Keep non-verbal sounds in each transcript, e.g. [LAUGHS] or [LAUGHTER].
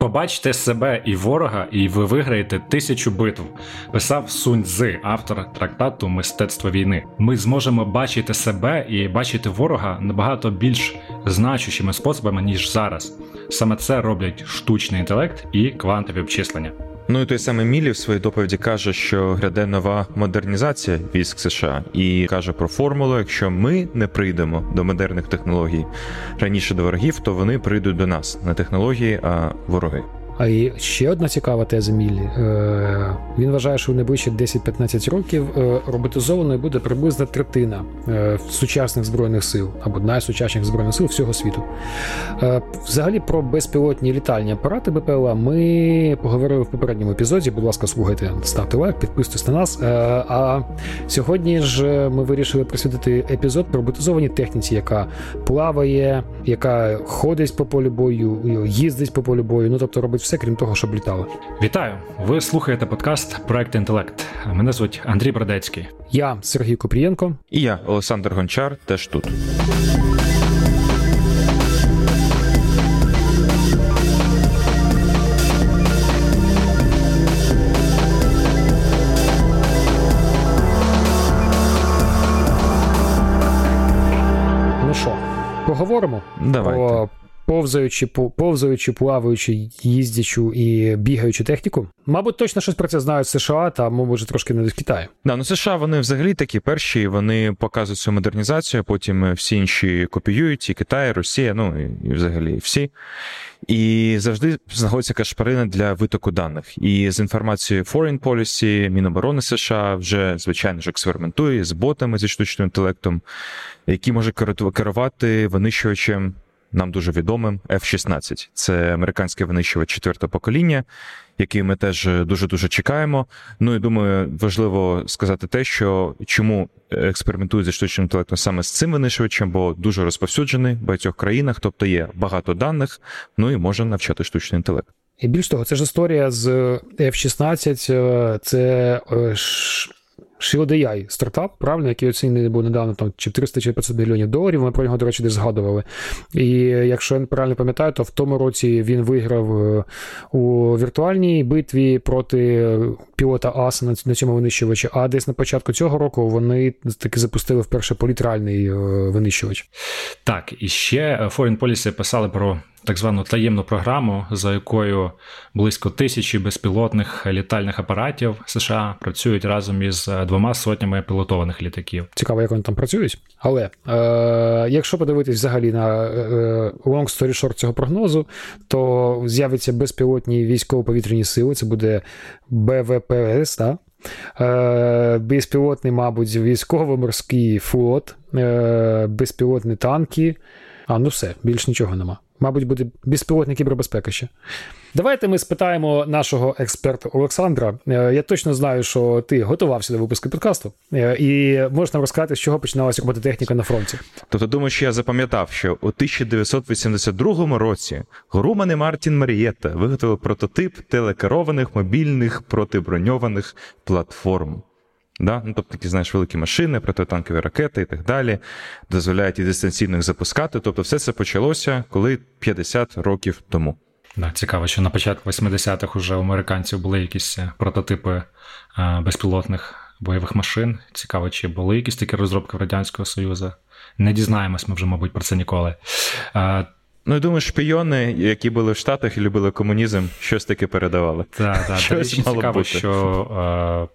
Побачте себе і ворога, і ви виграєте тисячу битв. Писав Сунь Цзи, автор трактату Мистецтво війни. Ми зможемо бачити себе і бачити ворога набагато більш значущими способами ніж зараз. Саме це роблять штучний інтелект і квантові обчислення. Ну і той самий Мілі в своїй доповіді каже, що гряде нова модернізація військ США і каже про формулу: якщо ми не прийдемо до модерних технологій раніше до ворогів, то вони прийдуть до нас не технології, а вороги. А і ще одна цікава теза Міллі. Е, Він вважає, що в найближчі 10-15 років е, роботизованою буде приблизно третина е, сучасних збройних сил або найсучасніших збройних сил всього світу. Взагалі про безпілотні літальні апарати БПЛА ми поговорили в попередньому епізоді. Будь ласка, слухайте, ставте лайк, підписуйтесь на нас. А сьогодні ж ми вирішили присвятити епізод про роботизованій техніці, яка плаває, яка ходить по полю бою, їздить по полю бою. Ну тобто робить все, крім того, щоб літала. Вітаю! Ви слухаєте подкаст Проект Інтелект. Мене звуть Андрій Бродецький. Я Сергій Купрієнко. І я, Олександр Гончар, теж тут. Ну що, поговоримо Давайте. про повзаючи, по- повзаючи, плаваючи, їздячу і бігаючу техніку. Мабуть, точно щось про це знають США, та може трошки не в Китаї. Да, ну США вони взагалі такі перші, вони показують цю модернізацію, потім всі інші копіюють, і Китай, і Росія, ну і, взагалі всі. І завжди знаходиться якась шпарина для витоку даних. І з інформацією Foreign Policy, Міноборони США вже, звичайно ж, експериментує з ботами зі штучним інтелектом, які керу- керувати винищувачем. Нам дуже відомим F-16. Це американський винищувач четвертого покоління, який ми теж дуже дуже чекаємо. Ну і думаю, важливо сказати те, що чому експериментують зі штучним інтелектом саме з цим винищувачем, бо дуже розповсюджений в багатьох країнах, тобто є багато даних, ну і може навчати штучний інтелект. І більш того, це ж історія з F-16, е, це ш- стартап, правильно, який оцінений був недавно там чи 300 чи 500 мільйонів доларів. Ми про нього, до речі, десь згадували. І якщо я правильно пам'ятаю, то в тому році він виграв е, у віртуальній битві проти пілота АС на, на цьому винищувачі. А десь на початку цього року вони таки запустили вперше політральний е, винищувач. Так, і ще Foreign Policy писали про так звану таємну програму, за якою близько тисячі безпілотних літальних апаратів США працюють разом із двома сотнями пілотованих літаків. Цікаво, як вони там працюють. Але е, якщо подивитись взагалі на е, long story short цього прогнозу, то з'являться безпілотні військово-повітряні сили. Це буде БВПС, так? Е, безпілотний, мабуть, військово-морський флот, е, безпілотні танки. А, ну все, більш нічого нема. Мабуть, буде безпілотна кібербезпека ще. Давайте ми спитаємо нашого експерта Олександра. Е, Я точно знаю, що ти готувався до випуску подкасту, е, і можеш нам розказати, з чого починалася робототехніка на фронті. Тобто, думаю, що я запам'ятав, що у 1982 році Груман і Мартін Марієта виготовили прототип телекерованих мобільних протиброньованих платформ. Да? Ну, тобто такі, знаєш, великі машини, протитанкові ракети і так далі, дозволяють і дистанційно їх запускати. Тобто, все це почалося коли 50 років тому. Да, цікаво, що на початку 80-х уже у американців були якісь е, прототипи е, безпілотних бойових машин. Цікаво, чи були якісь такі розробки в Радянського Союзу. Не дізнаємось ми вже, мабуть, про це ніколи. Е, Ну, я думаю, шпійони, які були в Штатах і любили комунізм, щось таке передавали. Так, так. Щось мало цікаво, бути. що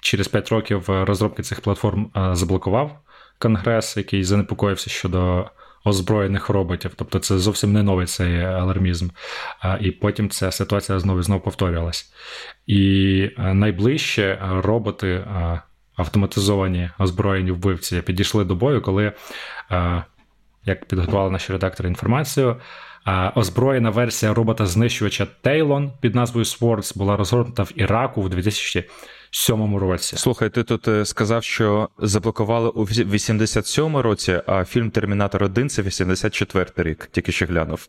через 5 років розробки цих платформ е, заблокував Конгрес, який занепокоївся щодо озброєних роботів. Тобто це зовсім не новий цей алармізм. Е, і потім ця ситуація знову і знову повторювалась. І е, найближче е, роботи. е, Автоматизовані озброєні вбивці підійшли до бою, коли, е, як підготували наші редактори інформацію, е, озброєна версія робота-знищувача Тейлон під назвою Swords була розгорнута в Іраку в 87-му році. Слухай, ти тут е, сказав, що заблокували у 87-му році, а фільм Термінатор 1 це 84 рік, тільки ще глянув.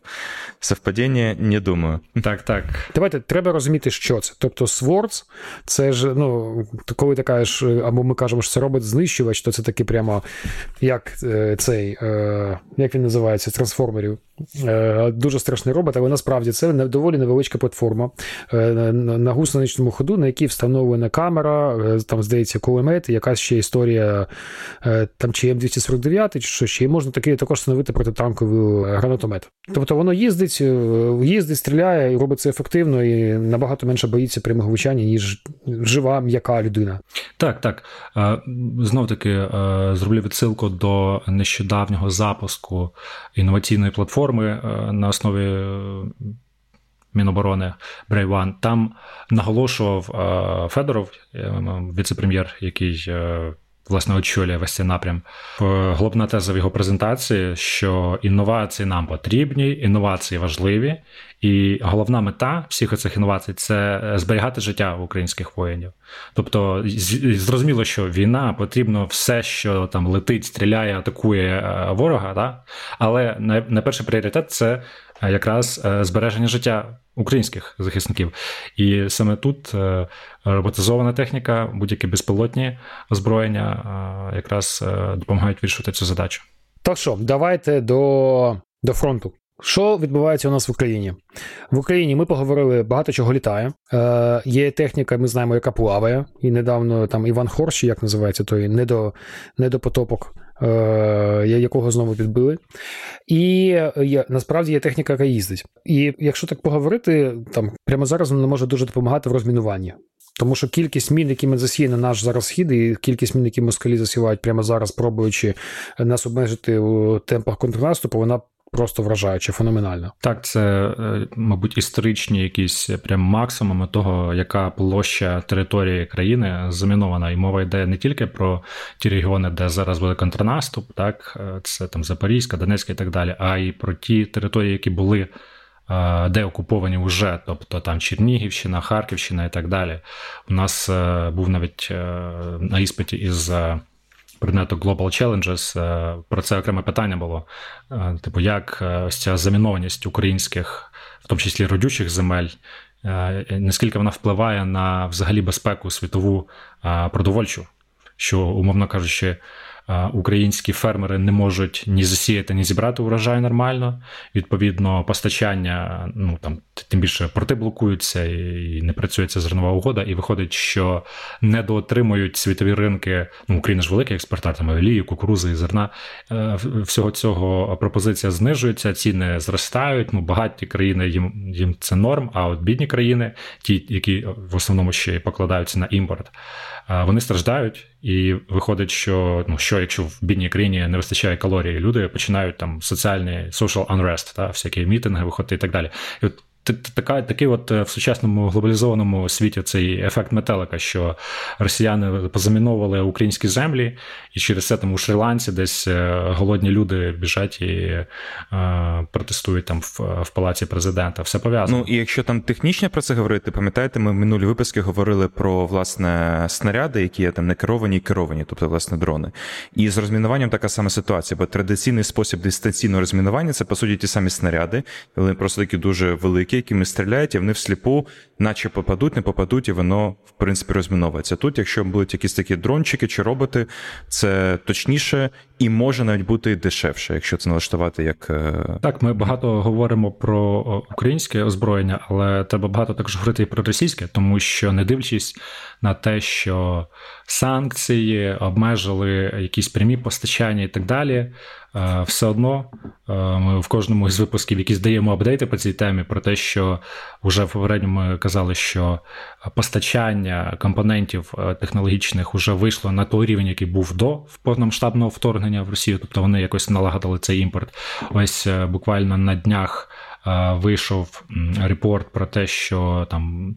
Совпадіння, не думаю. Так, так. Давайте треба розуміти, що це. Тобто, Свордс, це ж, ну, коли ти кажеш, або ми кажемо, що це робить знищувач, то це таки прямо як е, цей, е, як він називається, трансформерів. Дуже страшний робот, але насправді це доволі невеличка платформа на гусеничному ходу, на якій встановлена камера, е, там, здається, кулемет, якась ще історія е, там чи М249, чи що ще, і можна таки також встановити протитанковий гранатомет. Тобто воно їздить, е, їздить, стріляє і робить це ефективно, і набагато менше боїться прямого влучання, ніж жива м'яка людина. Так, так. Знов таки зроблю відсилку до нещодавнього запуску інноваційної платформи на основі. Міноборони Брейван, там наголошував е, Федоров, е, віце-прем'єр, який е, власне очолює весь цей напрям. Головна теза в його презентації, що інновації нам потрібні, інновації важливі, і головна мета всіх цих інновацій це зберігати життя українських воїнів. Тобто, зрозуміло, що війна потрібно все, що там летить, стріляє, атакує ворога, да? але найперший пріоритет це якраз збереження життя українських захисників. І саме тут е, роботизована техніка, будь-які безпілотні озброєння е, якраз е, допомагають вирішувати цю задачу. Так що, давайте до, до фронту. Що відбувається у нас в Україні? В Україні ми поговорили багато чого літає. Е, Є техніка, ми знаємо, яка плаває. І недавно там Іван Хорш, як називається той недо, недопотопок, е, якого знову підбили. І є, насправді є техніка, яка їздить. І якщо так поговорити, там прямо зараз вона може дуже допомагати в розмінуванні. Тому що кількість мін, які ми засіє наш зараз схід, і кількість мін, які москалі засівають прямо зараз, пробуючи нас обмежити у темпах контрнаступу, вона просто вражаюче, феноменально. Так, це, е, мабуть, історичні якісь прям максимуми того, яка площа території країни замінована. І мова йде не тільки про ті регіони, де зараз буде контрнаступ, так е, це там Запорізька, Донецька і так далі, а й про ті території, які були. Е, де окуповані вже, тобто там Чернігівщина, Харківщина і так далі. У нас був навіть на іспиті із предмету Global Challenges, е, про це окреме питання було. Е, типу, як е, ось ця замінованість українських, в тому числі родючих земель, наскільки вона впливає на взагалі безпеку світову продовольчу, що, умовно кажучи, українські фермери не можуть ні засіяти, ні зібрати урожай нормально. Відповідно, постачання, ну там тим більше порти блокуються і не працює ця зернова угода, і виходить, що недоотримують світові ринки. Ну, Україна ж великий експортер, там олії, кукурузи і зерна. Е, всього цього пропозиція знижується, ціни зростають. Ну, багаті країни їм їм це норм. А от бідні країни, ті, які в основному ще покладаються на імпорт, вони страждають. І виходить, що ну що, якщо в бідній країні не вистачає калорій, люди починають там соціальний social unrest, та всякі мітинги виходити і так далі. І от така, такий от е, в сучасному глобалізованому світі цей ефект метелика, що росіяни позаміновували українські землі, і через це там у Шрі-Ланці десь е, голодні люди біжать і е, протестують там в, в палаці президента. Все пов'язано. Ну і якщо там технічно про це говорити, пам'ятаєте, ми в минулі випуски говорили про власне снаряди, які є там не керовані і керовані, тобто власне дрони. І з розмінуванням така сама ситуація, бо традиційний спосіб дистанційного розмінування це по суті ті самі снаряди, вони просто такі дуже великі якими стріляють, і вони всліпу, наче попадуть, не попадуть, і воно, в принципі, розміновується. Тут, якщо будуть якісь такі дрончики чи роботи, це точніше і може навіть бути дешевше, якщо це налаштувати як. Е, так, ми багато говоримо про українське озброєння, але треба багато також говорити і про російське, тому що не дивлячись на те, що санкції обмежили якісь прямі постачання і так далі. Е, все одно е, ми в кожному із випусків якісь даємо апдейти по цій темі про те, що вже попередньо ми казали, що постачання компонентів е, технологічних вже вийшло на той рівень, який був до повномасштабного вторгнення в Росію, тобто вони якось налагодили цей імпорт. Ось буквально на днях. Вийшов репорт про те, що там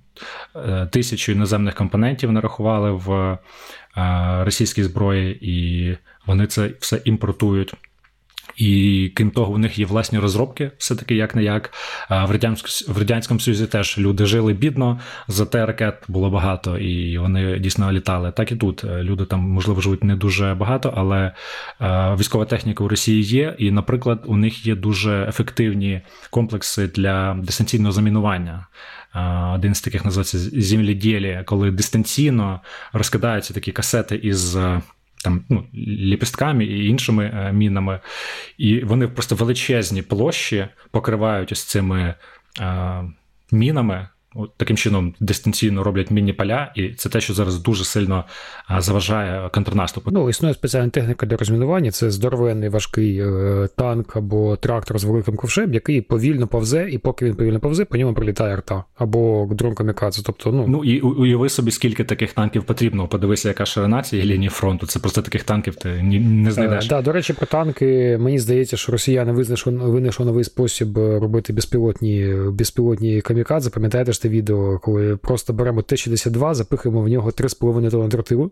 тисячу іноземних компонентів нарахували в російській зброї, і вони це все імпортують. І крім того, у них є власні розробки, все-таки як не як. В радянському в радянському Союзі теж люди жили бідно, зате ракет було багато, і вони дійсно літали. Так і тут люди там, можливо, живуть не дуже багато, але військова техніка у Росії є. І, наприклад, у них є дуже ефективні комплекси для дистанційного замінування. Один з таких називається земліділі, коли дистанційно розкидаються такі касети із там ну, ліпістками і іншими е, мінами, і вони просто величезні площі покривають ось цими е, мінами. От Таким чином дистанційно роблять мінні поля, і це те, що зараз дуже сильно заважає контрнаступу. Ну існує спеціальна техніка для розмінування. Це здоровенний важкий е, танк або трактор з великим ковшем, який повільно повзе, і поки він повільно повзе, по ньому прилітає арта або дрон камікадзе. Тобто, ну ну і уяви собі, скільки таких танків потрібно. Подивися, яка ширина цієї лінії фронту. Це просто таких танків ти не знайдеш. Так, е, да, до речі, про танки мені здається, що росіяни винайшли новий спосіб робити безпілотні безпілотні камікадзе. Пам'ятаєте ж те відео, коли просто беремо Т-62, запихаємо в нього 3,5 тонни тротилу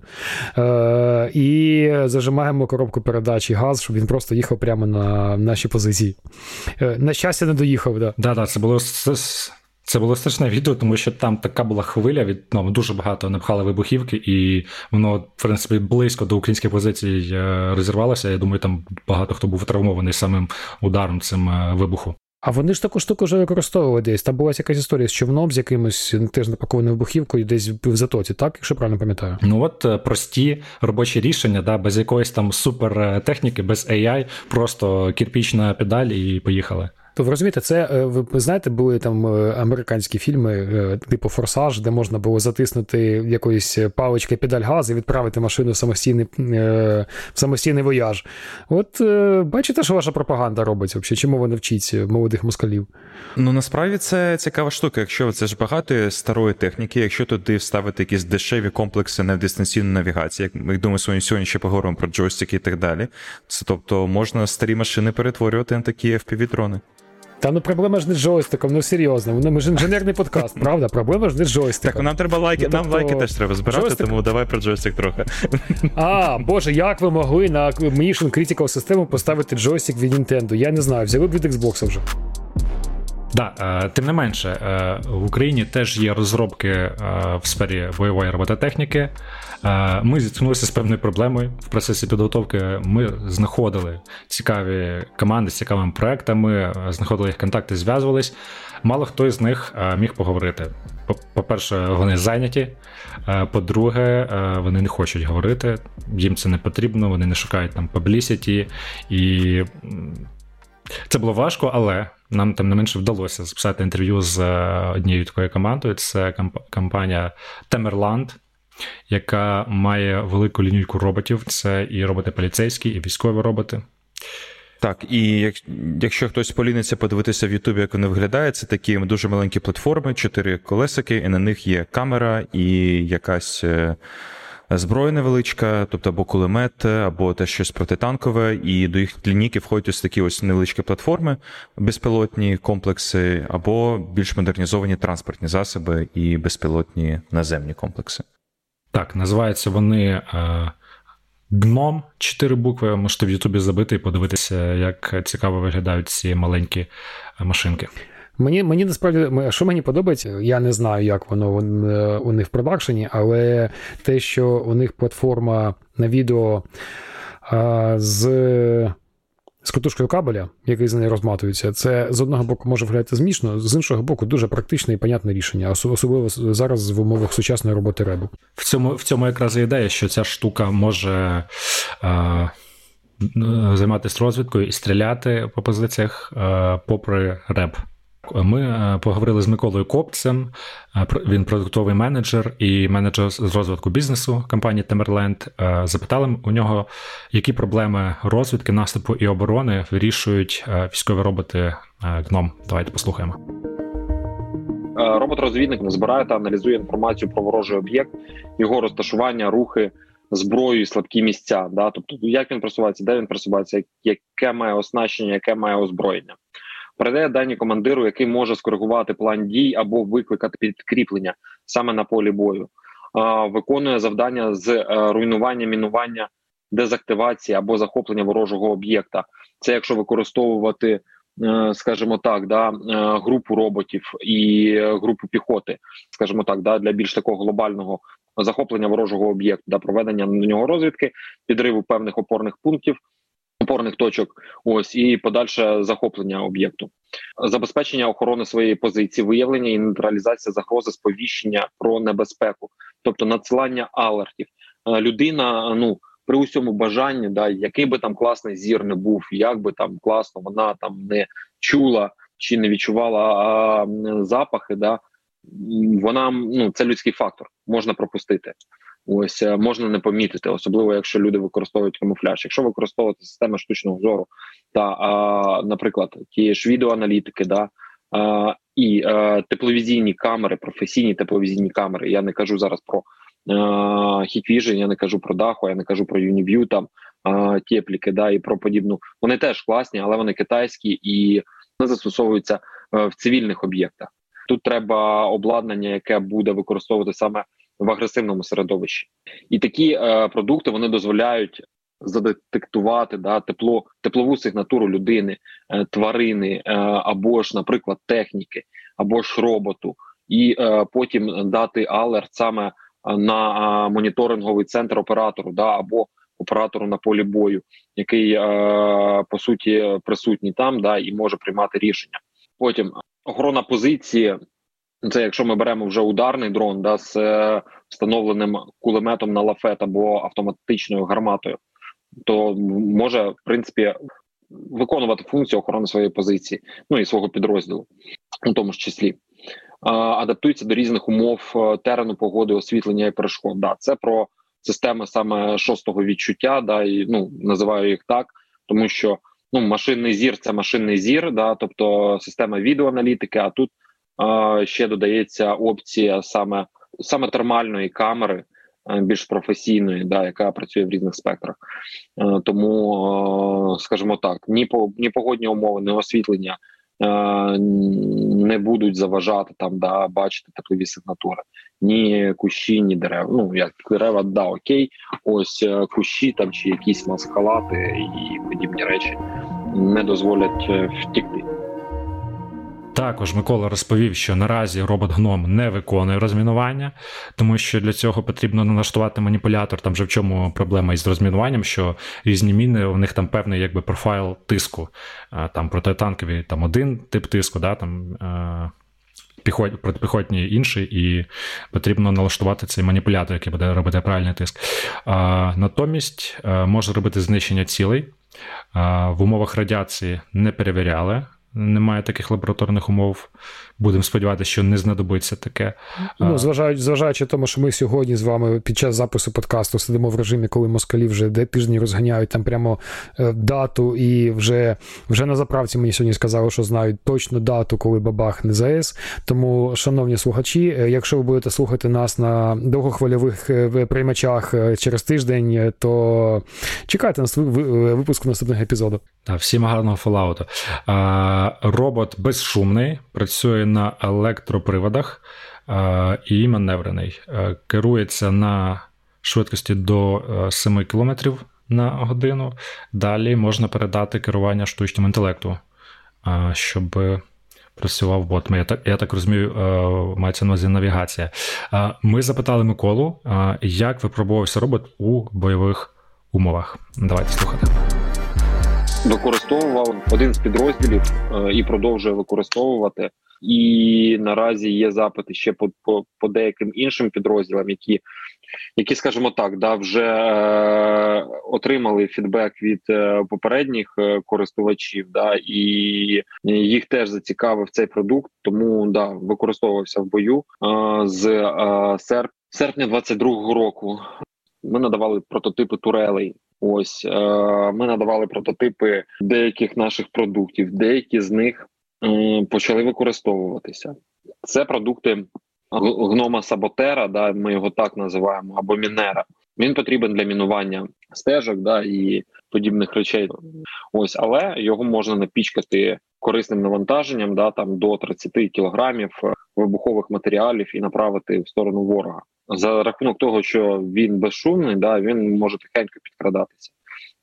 е- і зажимаємо коробку передач і газ, щоб він просто їхав прямо на наші позиції. Е- на щастя, не доїхав. Да, да, да це було. Це було страшне відео, тому що там така була хвиля від ну, дуже багато напхали вибухівки, і воно, в принципі, близько до українських позицій е, розірвалося. Я думаю, там багато хто був травмований самим ударом цим е, вибуху. А вони ж таку штуку вже використовували десь. Там була якась історія з човном, з якимось теж напакованою вибухівкою десь в затоці, так, якщо правильно пам'ятаю. Ну от е, прості робочі рішення, да, без якоїсь там супертехніки, без AI, просто кірпічна педаль і поїхали. То ви розумієте, це е, ви знаєте, були там е, американські фільми, е, типу Форсаж, де можна було затиснути якоюсь паличкою педаль газу і відправити машину в самостійний в самостійний вояж. От бачите, що ваша пропаганда робить взагалі? Чому вона вчить молодих москалів? Ну насправді це цікава штука. Якщо це ж багато старої техніки, якщо туди вставити якісь дешеві комплекси на дистанційну навігацію, як ми думаю, сьогодні ще поговоримо про джойстики і так далі. Це тобто можна старі машини перетворювати на такі FPV-дрони. Та ну проблема ж не з джойстиком, ну серйозно. Ну, ми ж інженерний подкаст, [LAUGHS] правда? Проблема ж не з джойстиком. Так, нам треба лайки, ну, нам тобто... лайки теж треба збирати, джойстик... тому давай про джойстик трохи. А, боже, як ви могли на Mission Critical систему поставити джойстик від Nintendo? Я не знаю, взяли б від Xbox вже. Да, е, тим не менше, е, в Україні теж є розробки е, в сфері бойової робототехніки. Ми зіткнулися з певною проблемою в процесі підготовки. Ми знаходили цікаві команди з цікавими проектами, знаходили їх контакти, зв'язувались. Мало хто із них міг поговорити. По-перше, вони зайняті. По-друге, вони не хочуть говорити, їм це не потрібно, вони не шукають там publicity. і це було важко, але нам тим не менше вдалося записати інтерв'ю з однією такою командою. Це компанія Темерланд яка має велику лінійку роботів. Це і роботи поліцейські, і військові роботи. Так, і як, якщо хтось поліниться подивитися в Ютубі, як вони виглядають, це такі дуже маленькі платформи, чотири колесики, і на них є камера і якась е, зброя невеличка, тобто або кулемет, або те щось протитанкове, і до їх лінійки входять ось такі ось невеличкі платформи, безпілотні комплекси, або більш модернізовані транспортні засоби і безпілотні наземні комплекси. Так, називаються вони гном, е, чотири букви. Можете в Ютубі забити і подивитися, як цікаво виглядають ці маленькі е, машинки. Мені мені насправді, що мені подобається, я не знаю, як воно е, у них в продакшені, але те, що у них платформа на відео з з катушкою кабеля, який з нею розматується, це з одного боку може виглядати змішно, з іншого боку, дуже практичне і понятне рішення, особливо зараз в умовах сучасної роботи ребу. В цьому в цьому якраз і ідея, що ця штука може е, займатися розвідкою і стріляти по позиціях е, попри реб. Ми е, поговорили з Миколою Копцем, е, він продуктовий менеджер і менеджер з розвитку бізнесу компанії Темерленд. Запитали у нього, які проблеми розвідки, наступу і оборони вирішують е, військові роботи гном. Давайте послухаємо. Робот-розвідник збирає та аналізує інформацію про ворожий об'єкт, його розташування, рухи, зброю, і слабкі місця. Да? Тобто, як він просувається, де він просувається, яке має оснащення, яке має озброєння передає дані командиру, який може скоригувати план дій або викликати підкріплення саме на полі бою. Виконує завдання з е, руйнування мінування дезактивації або захоплення ворожого об'єкта. Це якщо використовувати, е, скажімо так, да е, групу роботів і групу піхоти, скажімо так, да для більш такого глобального захоплення ворожого об'єкту, да проведення на нього розвідки, підриву певних опорних пунктів. Опорних точок, ось і подальше захоплення об'єкту, забезпечення охорони своєї позиції, виявлення і нейтралізація загрози сповіщення про небезпеку, тобто надсилання алертів. Е, людина, ну при усьому бажанні, да який би там класний зір не був, як би там класно вона там не чула чи не відчувала а, запахи, да вона ну це людський фактор, можна пропустити. Ось е, можна не помітити, особливо якщо люди використовують камуфляж. Якщо використовувати системи штучного зору та, а, наприклад, ті ж відеоаналітики, да а, і а, е, тепловізійні камери, професійні тепловізійні камери. Я не кажу зараз про Hikvision, я не кажу про Даху, я не кажу про Uniview, там тепліки, да і про подібну. Вони теж класні, але вони китайські і вони застосовуються е, в цивільних об'єктах. Тут треба обладнання, яке буде використовувати саме в агресивному середовищі, і такі е, продукти вони дозволяють задетектувати да тепло, теплову сигнатуру людини, е, тварини е, або ж, наприклад, техніки, або ж роботу, і е, потім дати алерт саме на моніторинговий центр оператору, да або оператору на полі бою, який по суті присутній там, да і може приймати рішення. Потім охорона позиції. Це якщо ми беремо вже ударний дрон, да з е, встановленим кулеметом на лафет або автоматичною гарматою, то може в принципі виконувати функцію охорони своєї позиції, ну і свого підрозділу, у тому ж числі адаптуються до різних умов е, терену, погоди, освітлення і перешкод. Да, це про системи саме шостого відчуття, да і ну називаю їх так, тому що ну машинний зір це машинний зір, да, тобто система відеоаналітики. А тут ще додається опція саме саме термальної камери. Е, більш професійної, да, яка працює в різних спектрах, е, тому скажімо так, ні по ні погодні умови, ні освітлення, Е, не будуть заважати там, да, бачити теплові сигнатури, ні кущі, ні дерева. Ну як дерева, да, окей, ось е, кущі там чи якісь маскалати і подібні речі не дозволять е, втікти. Також Микола розповів, що наразі робот гном не виконує розмінування, тому що для цього потрібно налаштувати маніпулятор. Там же в чому проблема із розмінуванням, що різні міни, у них там певний якби профайл тиску. Там протитанкові там один тип тиску, да, там. Піхот, протипіхотні інший, і потрібно налаштувати цей маніпулятор, який буде робити правильний тиск. Натомість може робити знищення цілей. В умовах радіації не перевіряли немає таких лабораторних умов. Будемо сподіватися, що не знадобиться таке. Ну, зважаючи, зважаючи тому, що ми сьогодні з вами під час запису подкасту сидимо в режимі, коли москалі вже де тижні розганяють там прямо е, дату, і вже вже на заправці мені сьогодні сказали, що знають точну дату, коли бабахне ЗАЕС. Тому, шановні слухачі, е, якщо ви будете слухати нас на довгохвильових е, приймачах через тиждень, то чекайте на випуску наступних епізодів. Так, всім гарного фоллауту. Робот безшумний, працює на електроприводах і маневрений. Керується на швидкості до 7 км на годину. Далі можна передати керування штучним інтелекту, щоб працював бот. Я так я так розумію, мається на увазі навігація. Ми запитали Миколу, як випробувався робот у бойових умовах. Давайте слухати використовував один з підрозділів е, і продовжує використовувати. І наразі є запити ще по по, по деяким іншим підрозділам, які, які, скажімо так, да вже е, отримали фідбек від е, попередніх е, користувачів, да і їх теж зацікавив цей продукт. Тому да використовувався в бою е, з е, серп, серпня 22-го року. Ми надавали прототипи турелей Ось е, ми надавали прототипи деяких наших продуктів, деякі з них почали використовуватися. Це продукти гнома Саботера, да, ми його так називаємо, або мінера. Він потрібен для мінування стежок, да, і подібних речей. Ось, але його можна напічкати корисним навантаженням, да там до 30 кілограмів вибухових матеріалів і направити в сторону ворога. За рахунок того, що він безшумний, да він може тихенько підкрадатися.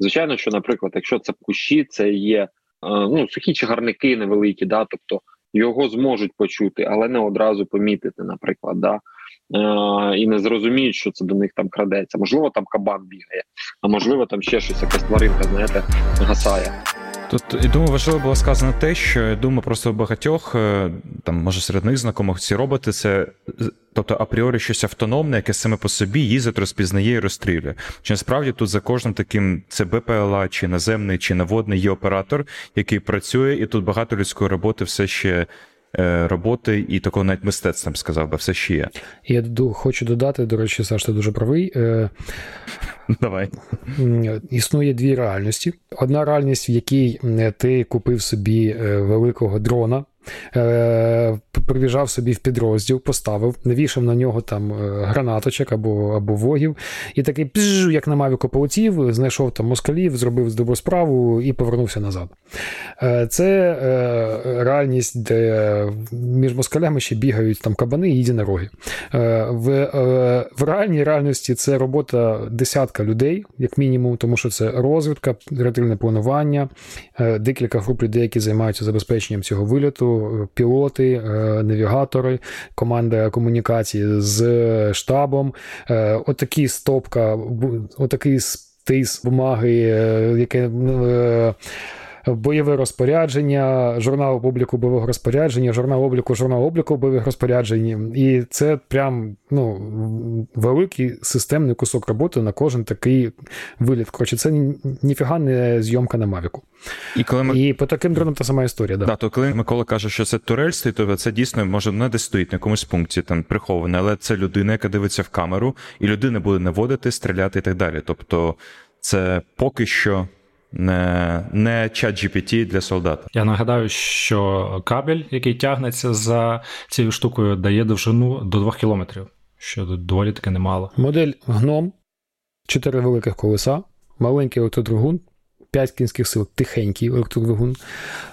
Звичайно, що, наприклад, якщо це кущі, це є е, ну сухі чагарники невеликі, да, тобто його зможуть почути, але не одразу помітити, наприклад, да. Е, і не зрозуміють, що це до них там крадеться. Можливо, там кабан бігає, а можливо, там ще щось, якась тваринка, знаєте, гасає. Тут я думаю, важливо було сказано те, що я думаю, просто багатьох, е, там може серед них знайомих ці роботи, це тобто апріорі щось автономне, яке саме по собі їздить, розпізнає і розстрілює. Чи насправді тут за кожним таким це БПЛА, чи наземний, чи наводний є оператор, який працює, і тут багато людської роботи все ще роботи і такого навіть мистецтва, сказав би, все ще є. Я хочу додати, до речі, Саш, ти дуже правий. Е, [LAUGHS] Давай. Існує дві реальності. Одна реальність, в якій ти купив собі е, великого дрона, е, прибіжав собі в підрозділ, поставив, навішав на нього там е, гранаточок або або вогів, і такий, пжж, як на мавіку полетів, знайшов там москалів, зробив добру справу і повернувся назад. Е, це е, реальність, де між москалями ще бігають там кабани і єдинороги. В в реальній реальності це робота десятка людей, як мінімум, тому що це розвідка, ретельне планування, декілька груп людей, які займаються забезпеченням цього вильоту, пілоти навігатори, команда комунікації з штабом. Е, отакі стопка, отакий стис бумаги, е, яке е, бойове розпорядження, журнал обліку бойового розпорядження, журнал обліку, журнал обліку бойових розпоряджень. І це прям ну, великий системний кусок роботи на кожен такий виліт. Коротше, це ніфіга не зйомка на Мавіку. І коли ми... І по таким дронам та сама історія. Да. Да, то коли Микола каже, що це турель стоїть, то це дійсно може не десь стоїть на якомусь пункті там приховане, але це людина, яка дивиться в камеру, і людина буде наводити, стріляти і так далі. Тобто, це поки що не не чат GPT для солдата. Я нагадаю, що кабель, який тягнеться за цією штукою, дає довжину до 2 кілометрів, що доволі таки немало. Модель гном, 4 великих колеса, маленький електродвигун, 5 кінських сил, тихенький електродвигун.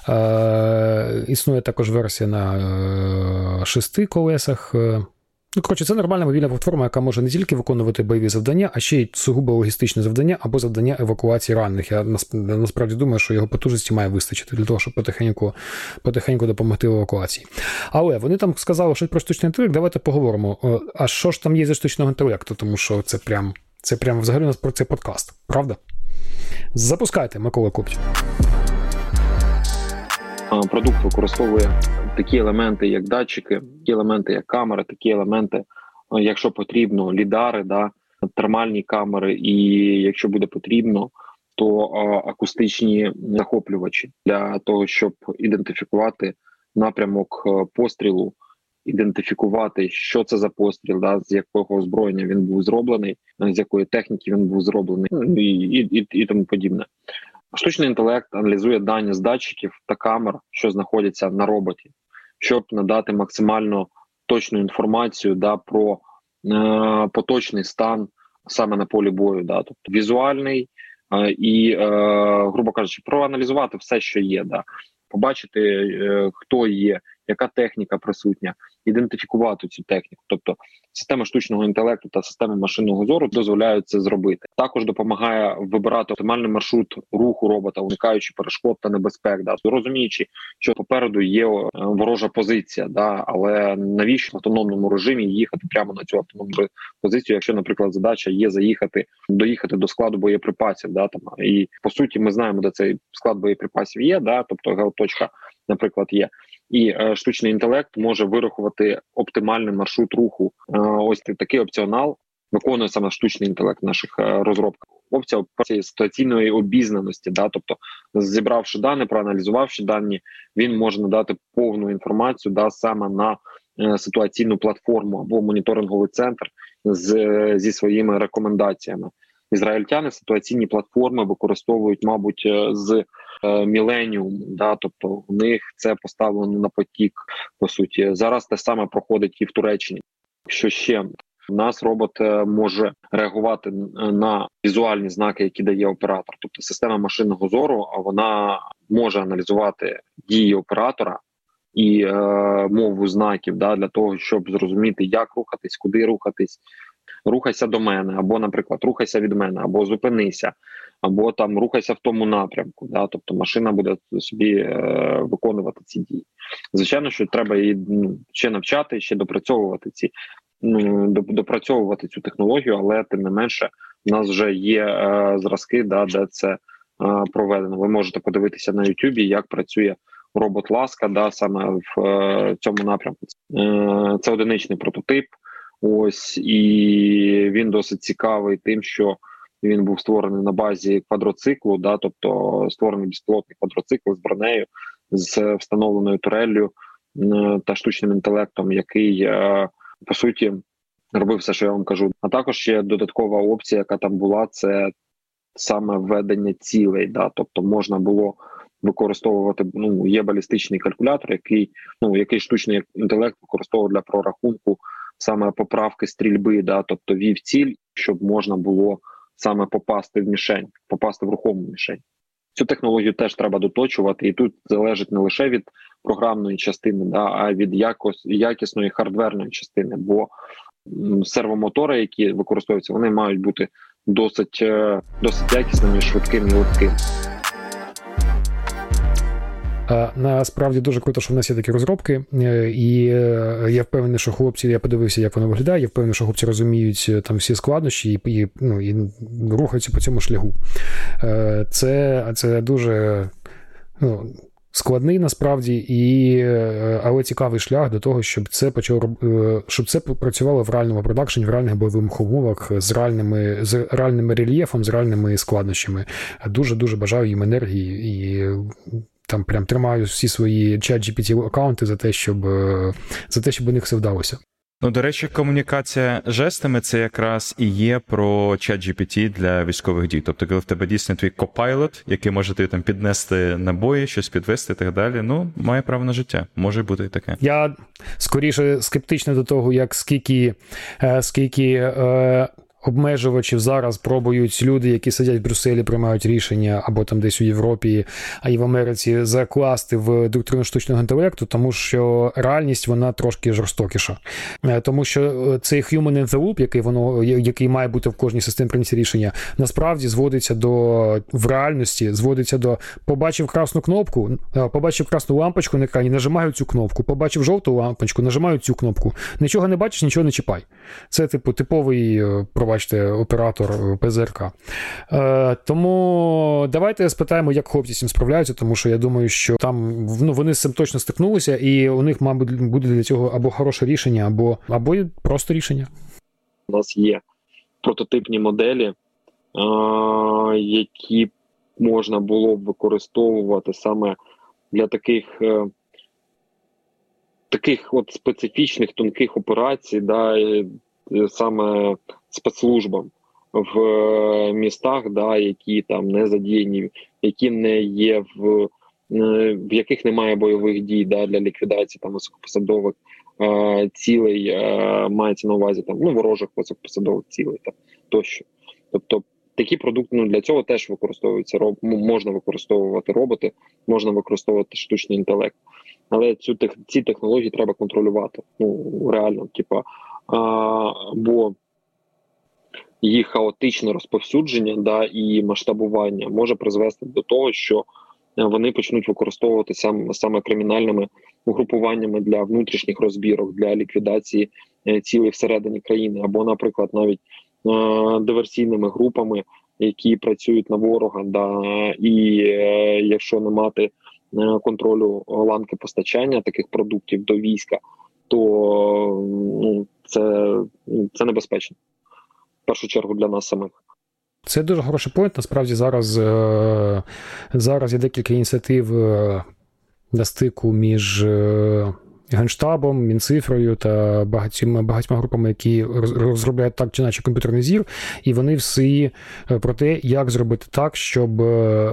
Е, Існує також версія на 6 е, колесах. Е, Ну, коротше, це нормальна мобільна платформа, яка може не тільки виконувати бойові завдання, а ще й сугубо логістичне завдання або завдання евакуації ранених. Я насправді думаю, що його потужності має вистачити для того, щоб потихеньку потихеньку допомогти в евакуації. Але вони там сказали, що про штучний інтелект, давайте поговоримо. А що ж там є за штучного інтелекту? Тому що це прям це прям взагалі у нас про це подкаст, правда? Запускайте, Микола Коптів. Продукт використовує такі елементи, як датчики, такі елементи, як камери, такі елементи, якщо потрібно, лідари, да, термальні камери, і якщо буде потрібно, то акустичні захоплювачі для того, щоб ідентифікувати напрямок пострілу, ідентифікувати, що це за постріл, да, з якого озброєння він був зроблений, з якої техніки він був зроблений, ну, і, і, і, і тому подібне. Штучний інтелект аналізує дані з датчиків та камер, що знаходяться на роботі, щоб надати максимально точну інформацію да, про е, поточний стан саме на полі бою, да, тобто візуальний е, і, е, грубо кажучи, проаналізувати все, що є, да, побачити, е, хто є, яка техніка присутня, ідентифікувати цю техніку, тобто система штучного інтелекту та системи машинного зору дозволяють це зробити. Також допомагає вибирати оптимальний маршрут руху робота, уникаючи перешкод та небезпек, да розуміючи, що попереду є е, ворожа позиція, да але навіщо в автономному режимі їхати прямо на цю автономну позицію, якщо, наприклад, задача є заїхати, доїхати до складу боєприпасів, да там і по суті, ми знаємо, де цей склад боєприпасів є, да, тобто геоточка, наприклад, є і е, штучний інтелект може вирахувати оптимальний маршрут руху. Е, ось такий опціонал виконує саме штучний інтелект в наших е, розробках. Опція ситуаційної обізнаності, да, тобто зібравши дані, проаналізувавши дані, він може надати повну інформацію да саме на е, ситуаційну платформу або моніторинговий центр з зі своїми рекомендаціями. Ізраїльтяни ситуаційні платформи використовують, мабуть, е, з е, міленіум, да, тобто у них це поставлено на потік. По суті, зараз те саме проходить і в Туреччині. Що ще У нас робот е, може реагувати на візуальні знаки, які дає оператор. Тобто система машинного зору, вона може аналізувати дії оператора і е, мову знаків да, для того, щоб зрозуміти, як рухатись, куди рухатись. Рухайся до мене, або, наприклад, рухайся від мене, або зупинися, або там рухайся в тому напрямку. Да? Тобто машина буде собі е, виконувати ці дії. Звичайно, що треба її ну, ще навчати, ще допрацьовувати ці ну, допрацьовувати цю технологію, але тим не менше, у нас вже є е, зразки, да, де це е, проведено. Ви можете подивитися на Ютубі, як працює робот Ласка, да, саме в е, цьому напрямку. Е, Це одиничний прототип. Ось і він досить цікавий, тим, що він був створений на базі квадроциклу, да, тобто створений безпілотний квадроцикл з бронею, з встановленою туреллю е, та штучним інтелектом, який е, по суті робив все, що я вам кажу. А також ще додаткова опція, яка там була, це саме введення цілей. Да, тобто можна було використовувати. Ну є балістичний калькулятор, який ну який штучний інтелект використовував для прорахунку саме поправки стрільби, да, тобто вів ціль, щоб можна було саме попасти в мішень, попасти в рухому мішень. Цю технологію теж треба доточувати, і тут залежить не лише від програмної частини, да, а від якос, якісної хардверної частини. Бо сервомотори, які використовуються, вони мають бути досить е, досить якісними, швидкими і легкими. Насправді дуже круто, що в нас є такі розробки, е, і е, я впевнений, що хлопці, я подивився, як воно виглядає. Я впевнений, що хлопці розуміють е, там всі складнощі і і, ну, і рухаються по цьому шляху. Це це дуже ну, складний насправді, і, але цікавий шлях до того, щоб це почало щоб це працювало в реальному продакшені, в реальних бойових умовах з реальними з реальним рельєфом, з реальними складнощами. Дуже дуже бажаю їм енергії і там прям тримаю всі свої чат GPT аккаунти за те, щоб е, за те, щоб у них все вдалося. Ну, до речі, комунікація жестами це якраз і є про чат GPT для військових дій. Тобто, коли в тебе дійсно твій копайлот, який може тобі там піднести набої, щось підвести і так далі. Ну, має право на життя. Може бути і таке. Я скоріше скептичний до того, як скільки е, скільки е, обмежувачів зараз пробують люди, які сидять в Брюсселі, приймають рішення або там десь у Європі, а й в Америці закласти в доктрину штучного інтелекту, тому що реальність вона трошки жорстокіша, е, тому що е, цей human in the loop, який воно який має бути в кожній системі прийняття рішення, насправді зводиться до в реальності, зводиться до побачив красну кнопку, е, побачив красну лампочку на екрані, нажимаю цю кнопку, побачив жовту лампочку, нажимаю цю кнопку. Нічого не бачиш, нічого не чіпай. Це типу типовий провайдер бачите, оператор е, ПЗРК. Е, Тому давайте спитаємо, як хлопці з цим справляються, тому що я думаю, що там ну, вони з цим точно стикнулися, і у них, мабуть, буде для цього або хороше рішення, або, або просто рішення. У нас є прототипні моделі, е, які можна було б використовувати саме для таких. Е, Таких от специфічних тонких операцій, да, саме спецслужбам в е, містах, да, які там не задіяні, які не є в е, в яких немає бойових дій да, для ліквідації там високопосадових е, цілей, е, мається на увазі там ну ворожих високопосадових цілей там тощо. Тобто такі продукти ну, для цього теж використовуються роб, можна використовувати роботи, можна використовувати штучний інтелект, але цю ці технології треба контролювати. Ну реально, типа, а, бо їх хаотичне розповсюдження да і масштабування може призвести до того, що е, вони почнуть використовуватися саме кримінальними угрупуваннями для внутрішніх розбірок для ліквідації е, цілей всередині країни, або, наприклад, навіть е, диверсійними групами, які працюють на ворога, да і е, якщо не мати е, контролю ланки постачання таких продуктів до війська, то ну це, це небезпечно першу чергу для нас самих. Це дуже хороший пойнт. Насправді зараз е, зараз є декілька ініціатив е, на стику між е, Генштабом, Мінцифрою та багатьма багатьма групами, які розробляють так чи наче комп'ютерний зір, і вони всі про те, як зробити так, щоб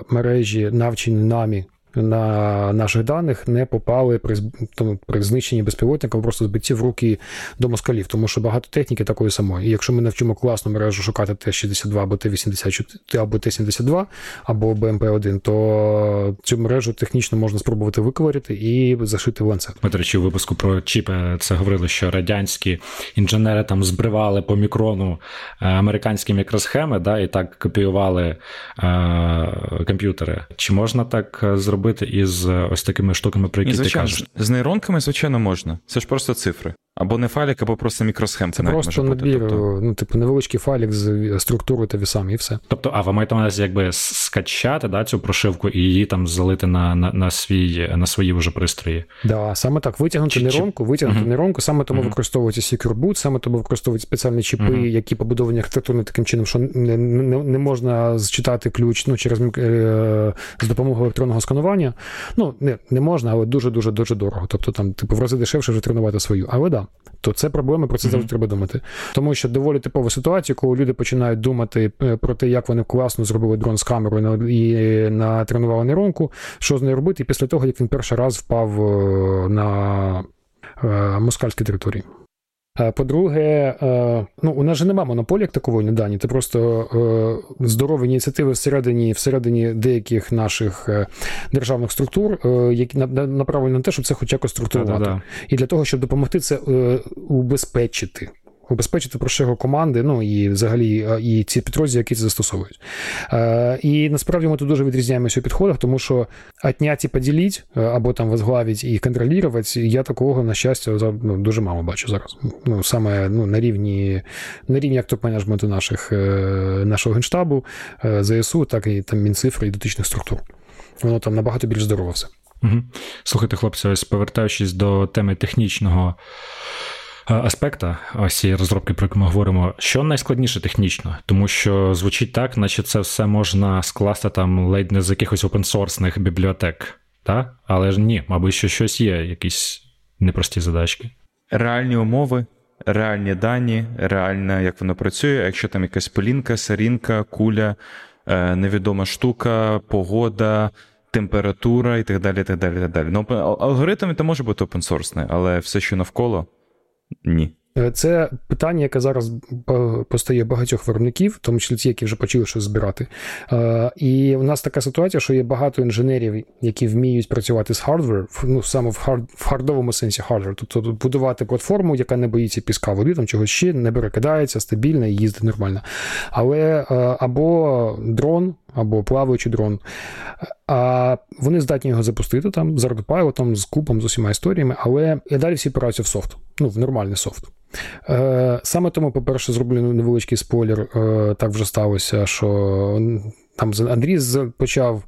мережі навчені нами на наших даних не попали при тому, при знищенні безпілотника, просто збитті в руки до москалів, тому що багато техніки такої самої. І якщо ми навчимо класну мережу шукати Т-62 або Т-84 або Т-72 або БМП-1, то цю мережу технічно можна спробувати виковирити і зашити в ланцет. Ми, до речі, у випуску про чіпи це говорили, що радянські інженери там збривали по мікрону е, американські мікросхеми, да, і так копіювали е, комп'ютери. Чи можна так е, зробити із ось такими штуками, про які І, ти кажеш? з нейронками, звичайно, можна. Це ж просто цифри. Або не файлик, або просто мікросхемка. Це навіть просто може бути. Тобто, ну, типу, невеличкий файлик з структурою та вісами, і все. Тобто, а ви маєте на увазі якби скачати да, цю прошивку і її там залити на на, на, свій, на свої вже пристрої. Да, саме так. Витягнути Чи- чи- нейронку, витягнути Мгм. нейронку, саме тому Мгм. використовується Secure Boot, саме тому використовують спеціальні чіпи, Мгм. які побудовані архітектурно таким чином, що не, не, не можна зчитати ключ ну, через мік- е, з допомогою електронного сканування. Ну, не, не можна, але дуже-дуже дуже дорого. Тобто там, типу, в рази дешевше вже тренувати свою. Але да, то це проблема, про це завжди треба думати. Тому що доволі типова ситуація, коли люди починають думати е, про те, як вони класно зробили дрон з камерою на- і натренували нейронку, що з нею робити, і після того, як він перший раз впав е, на е, москальській території. Е, По-друге, е, ну, у нас же немає монополії як такової на дані. Це просто е, здорові ініціативи всередині, всередині деяких наших державних структур, які на- на- направлені на те, щоб це хоч якось структурувати. Да-да-да. І для того, щоб допомогти це убезпечити. Убезпечити прошивку команди, ну і взагалі е, і ці підрозділи, які це застосовують. Е, і насправді ми тут дуже відрізняємося у підходах, тому що отнять і поділіть, е, або там возглавить і контролювати, я такого, на щастя, ну, дуже мало бачу зараз. Ну, саме ну, на рівні на рівні як топ-менеджменту наших, е, нашого генштабу, ЗСУ, так і там Мінцифри і дотичних структур. Воно там набагато більш здорово все. Угу. Слухайте, хлопці, ось повертаючись до теми технічного аспекта ось цієї розробки, про яку ми говоримо, що найскладніше технічно, тому що звучить так, наче це все можна скласти там ледь не з якихось опенсорсних бібліотек, так? але ж ні, мабуть, що щось є, якісь непрості задачки. Реальні умови, реальні дані, реально, як воно працює. Якщо там якась пилінка, сарінка, куля, е, невідома штука, погода, температура і так далі. і так далі, і так далі. Ну, ал- алгоритм це може бути опенсорсний, але все, що навколо, ні. Е, Це питання, яке зараз постає багатьох виробників, в тому числі ті, які вже почали щось збирати. Е, І у нас така ситуація, що є багато інженерів, які вміють працювати з hardware, ну саме в hard в хардовому сенсі hardware, тобто будувати платформу, яка не боїться піска води, там чогось ще не перекидається, стабільна і їздить нормально. Але е, або дрон, або плаваючий дрон. А вони здатні його запустити там з редпайлотом, з купом, з усіма історіями, але і далі всі опираються в софт, ну в нормальний софт. Е, Саме тому, по-перше, зроблю невеличкий спойлер. Е, Так вже сталося, що там Андрій почав.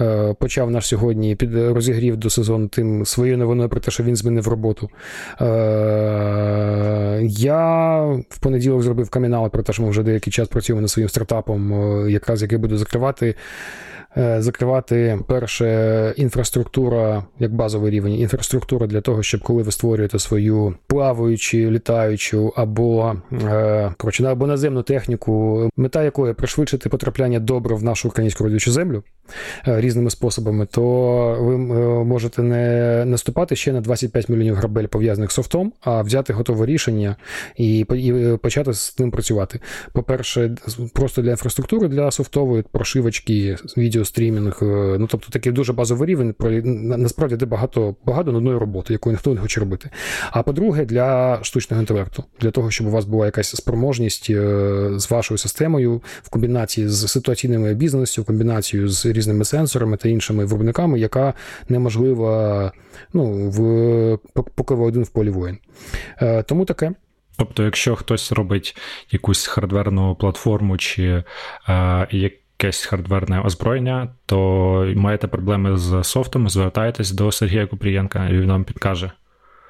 Е, Почав наш сьогодні під розігрів до сезону тим своєю новиною про те, що він змінив роботу. Е, Я в понеділок зробив камінал про те, що ми вже деякий час працюємо над своїм стартапом, е, якраз який буде закривати закривати перше інфраструктура як базовий рівень, інфраструктура для того, щоб коли ви створюєте свою плаваючу, літаючу або коротше, або наземну техніку, мета якої пришвидшити потрапляння добре в нашу українську родючу землю різними способами, то ви е, можете не наступати ще на 25 мільйонів грабель пов'язаних з софтом, а взяти готове рішення і, і е, почати з ним працювати. По-перше, просто для інфраструктури, для софтової прошивочки, відеострімінг, е, ну тобто такий дуже базовий рівень, насправді де багато, багато нудної роботи, яку ніхто не хоче робити. А по-друге, для штучного інтелекту, для того, щоб у вас була якась спроможність е, з вашою системою в комбінації з ситуаційними бізнесом, в комбінацію з різними сенсорами та іншими виробниками, яка неможлива ну, в, поки ви один в полі воїн. Е, Тому таке. Тобто, якщо хтось робить якусь хардверну платформу чи е, якесь хардверне озброєння, то маєте проблеми з софтом, звертайтесь до Сергія Купрієнка, він вам підкаже.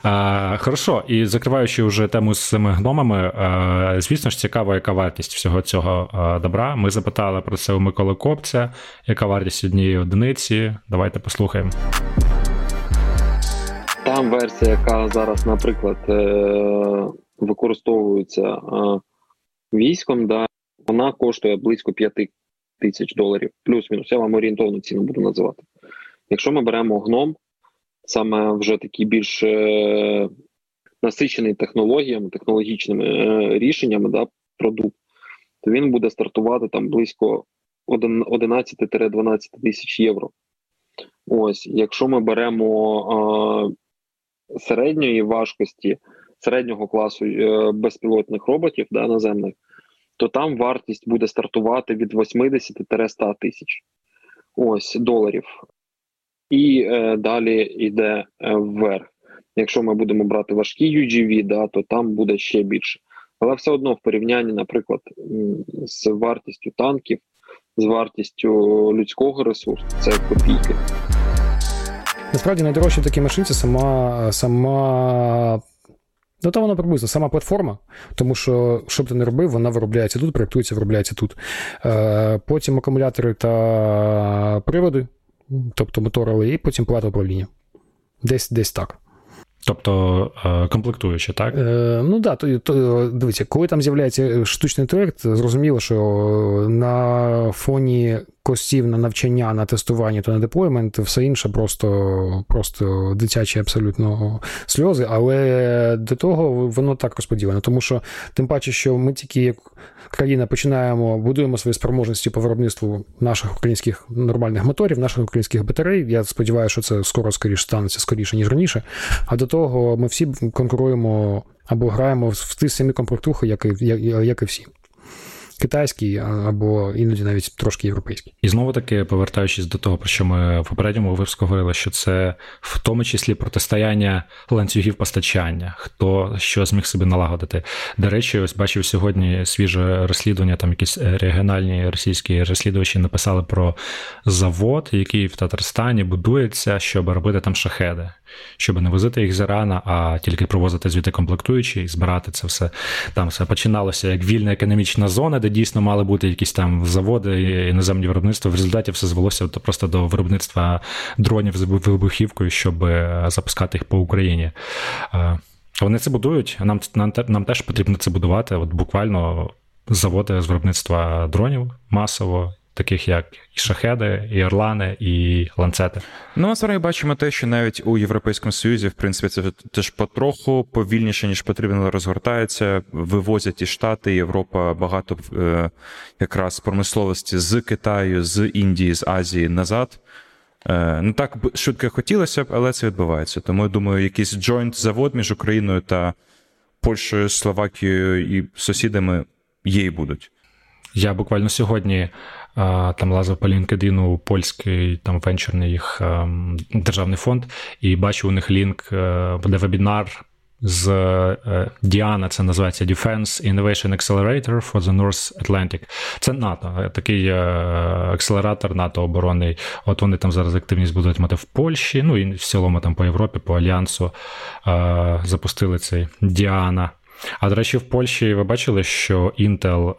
А, хорошо, і закриваючи вже тему з цими гномами, а, звісно ж, цікаво, яка вартість всього цього а, добра. Ми запитали про це у Миколи Копця, яка вартість однієї одиниці. Давайте послухаємо. Там версія, яка зараз, наприклад, е- використовується е- військом, да, вона коштує близько 5 тисяч доларів, плюс-мінус. Я вам орієнтовну ціну буду називати. Якщо ми беремо гном, саме вже такий більш е, насичений технологіями, технологічними е, рішеннями, да, продукт, то він буде стартувати там близько 11-12 тисяч євро. Ось, якщо ми беремо е, середньої важкості, середнього класу е, безпілотних роботів да, наземних, то там вартість буде стартувати від 80-100 тисяч ось доларів. І е, далі йде е, вверх. Якщо ми будемо брати важкі UGV, да, то там буде ще більше. Але все одно в порівнянні, наприклад, з вартістю танків, з вартістю людського ресурсу, це копійки. Насправді найдорожче такі машинці сама сама. Ну, то вона приблизно сама платформа, тому що, що б ти не робив, вона виробляється тут, проєктується, виробляється тут. Е, потім акумулятори та приводи, тобто моторили, і потім плата управління. Десь десь так. Тобто е, комплектуючі, так? Е, Ну так, да, то, то, дивіться, коли там з'являється штучний інтелект, зрозуміло, що на фоні коштів на навчання, на тестування та на deployment, все інше просто просто дитячі абсолютно сльози. Але до того воно так розподілено. Тому що, тим паче, що ми тільки як країна починаємо, будуємо свої спроможності по виробництву наших українських нормальних моторів, наших українських батарей. Я сподіваюся, що це скоро скоріше станеться скоріше, ніж раніше. А до того ми всі конкуруємо або граємо в ті самі комплектухи, як і, як і всі китайський або іноді навіть трошки європейський. І знову таки, повертаючись до того, про що ми в попередньому випуску говорили, що це в тому числі протистояння ланцюгів постачання, хто що зміг собі налагодити. До речі, ось бачив сьогодні свіже розслідування. Там якісь регіональні російські розслідувачі написали про завод, який в Татарстані будується, щоб робити там шахеди щоб не возити їх з Ірана, а тільки провозити звідти комплектуючі і збирати це все. Там все починалося як вільна економічна зона, де дійсно мали бути якісь там заводи іноземні виробництва. В результаті все звелося просто до виробництва дронів з вибухівкою, щоб е, запускати їх по Україні. Е, вони це будують, нам нам, нам теж потрібно це будувати. От буквально заводи з виробництва дронів масово таких як і шахеди, і орлани, і ланцети. Ну, а зараз бачимо те, що навіть у Європейському Союзі, в принципі, це теж потроху повільніше, ніж потрібно, розгортається. Вивозять і Штати, Європа багато е, якраз промисловості з Китаю, з Індії, з Азії назад. Не так швидко хотілося б, але це відбувається. Тому я думаю, якийсь джойнт завод між Україною та Польщею, Словакією і сусідами є і будуть. Я буквально сьогодні там лазив по LinkedIn польський там венчурний їх ем, державний фонд, і бачу у них лінк, е, буде вебінар. З е, Діана, це називається Defense Innovation Accelerator for the North Atlantic. Це НАТО, е, такий акселератор НАТО оборонний. От вони там зараз активність будуть мати в Польщі, ну і в цілому там по Європі, по Альянсу запустили цей Діана. А до речі, в Польщі ви бачили, що Intel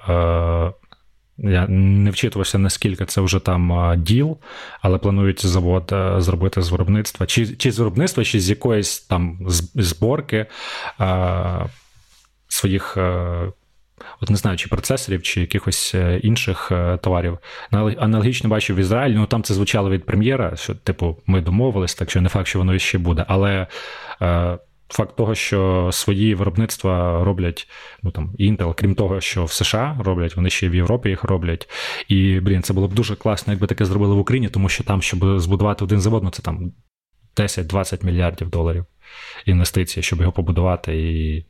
я не вчитувався, наскільки це вже там діл, але планують завод зробити з виробництва, чи чи з виробництва, чи з якоїсь там зборки а, своїх, а, от не знаю, чи процесорів, чи якихось е, інших е, товарів. Аналогічно бачив в Ізраїлі, ну там це звучало від прем'єра, що, типу, ми домовились, так що не факт, що воно ще буде. Але. А, Факт того, що свої виробництва роблять ну там Intel, крім того, що в США роблять, вони ще в Європі їх роблять. І блін, це було б дуже класно, якби таке зробили в Україні, тому що там, щоб збудувати один завод, ну це там 10-20 мільярдів доларів інвестицій, щоб його побудувати. І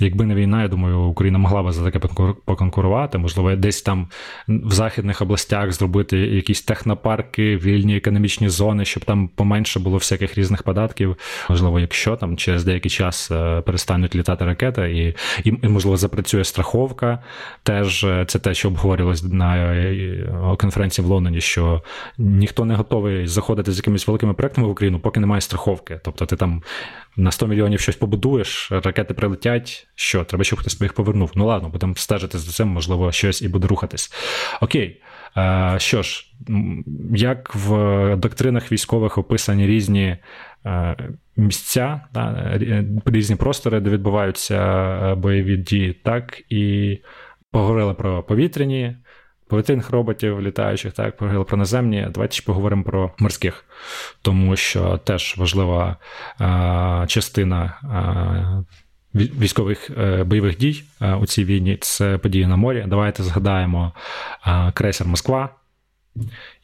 Якби не війна, я думаю, Україна могла би за таке поконкурувати. Можливо, десь там в західних областях зробити якісь технопарки, вільні економічні зони, щоб там поменше було всяких різних податків. Можливо, якщо там через деякий час е, перестануть літати ракети, і, і, можливо, запрацює страховка. Теж е, це те, що обговорювалось на е, конференції в Лондоні, що ніхто не готовий заходити з якимись великими проектами в Україну, поки немає страховки. Тобто ти там на 100 мільйонів щось побудуєш, ракети прилетять. Що, треба, щоб хтось їх повернув. Ну ладно, будемо стежити за цим, можливо, щось і буде рухатись. Окей. Е, що ж, як в доктринах військових описані різні е, місця, різні простори, де відбуваються бойові дії, так і поговорили про повітряні повітряних роботів, літаючих, так, про наземні. Давайте ж поговоримо про морських, тому що теж важлива а, частина а, військових а, бойових дій у цій війні це події на морі. Давайте згадаємо крейсер Москва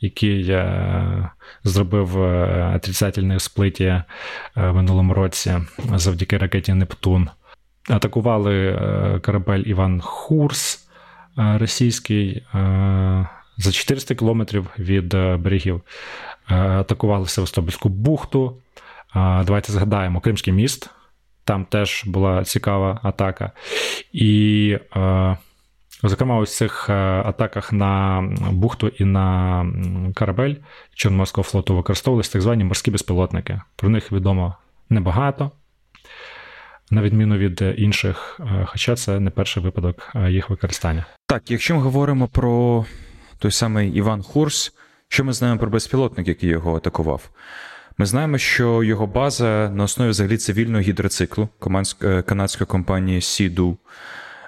який е, зробив е, отрицательне сплиті е, в минулому році завдяки ракеті Нептун. Атакували корабель Іван Хурс російський за 400 кілометрів від берегів. Атакували Севастопольську бухту. Давайте згадаємо Кримський міст. Там теж була цікава атака. І Зокрема, у цих е, атаках на бухту і на корабель Чорноморського флоту використовувалися так звані морські безпілотники. Про них відомо небагато, на відміну від інших, е, хоча це не перший випадок е, їх використання. Так, якщо ми говоримо про той самий Іван Хурс, що ми знаємо про безпілотник, який його атакував? Ми знаємо, що його база на основі взагалі цивільного гідроциклу канадської компанії.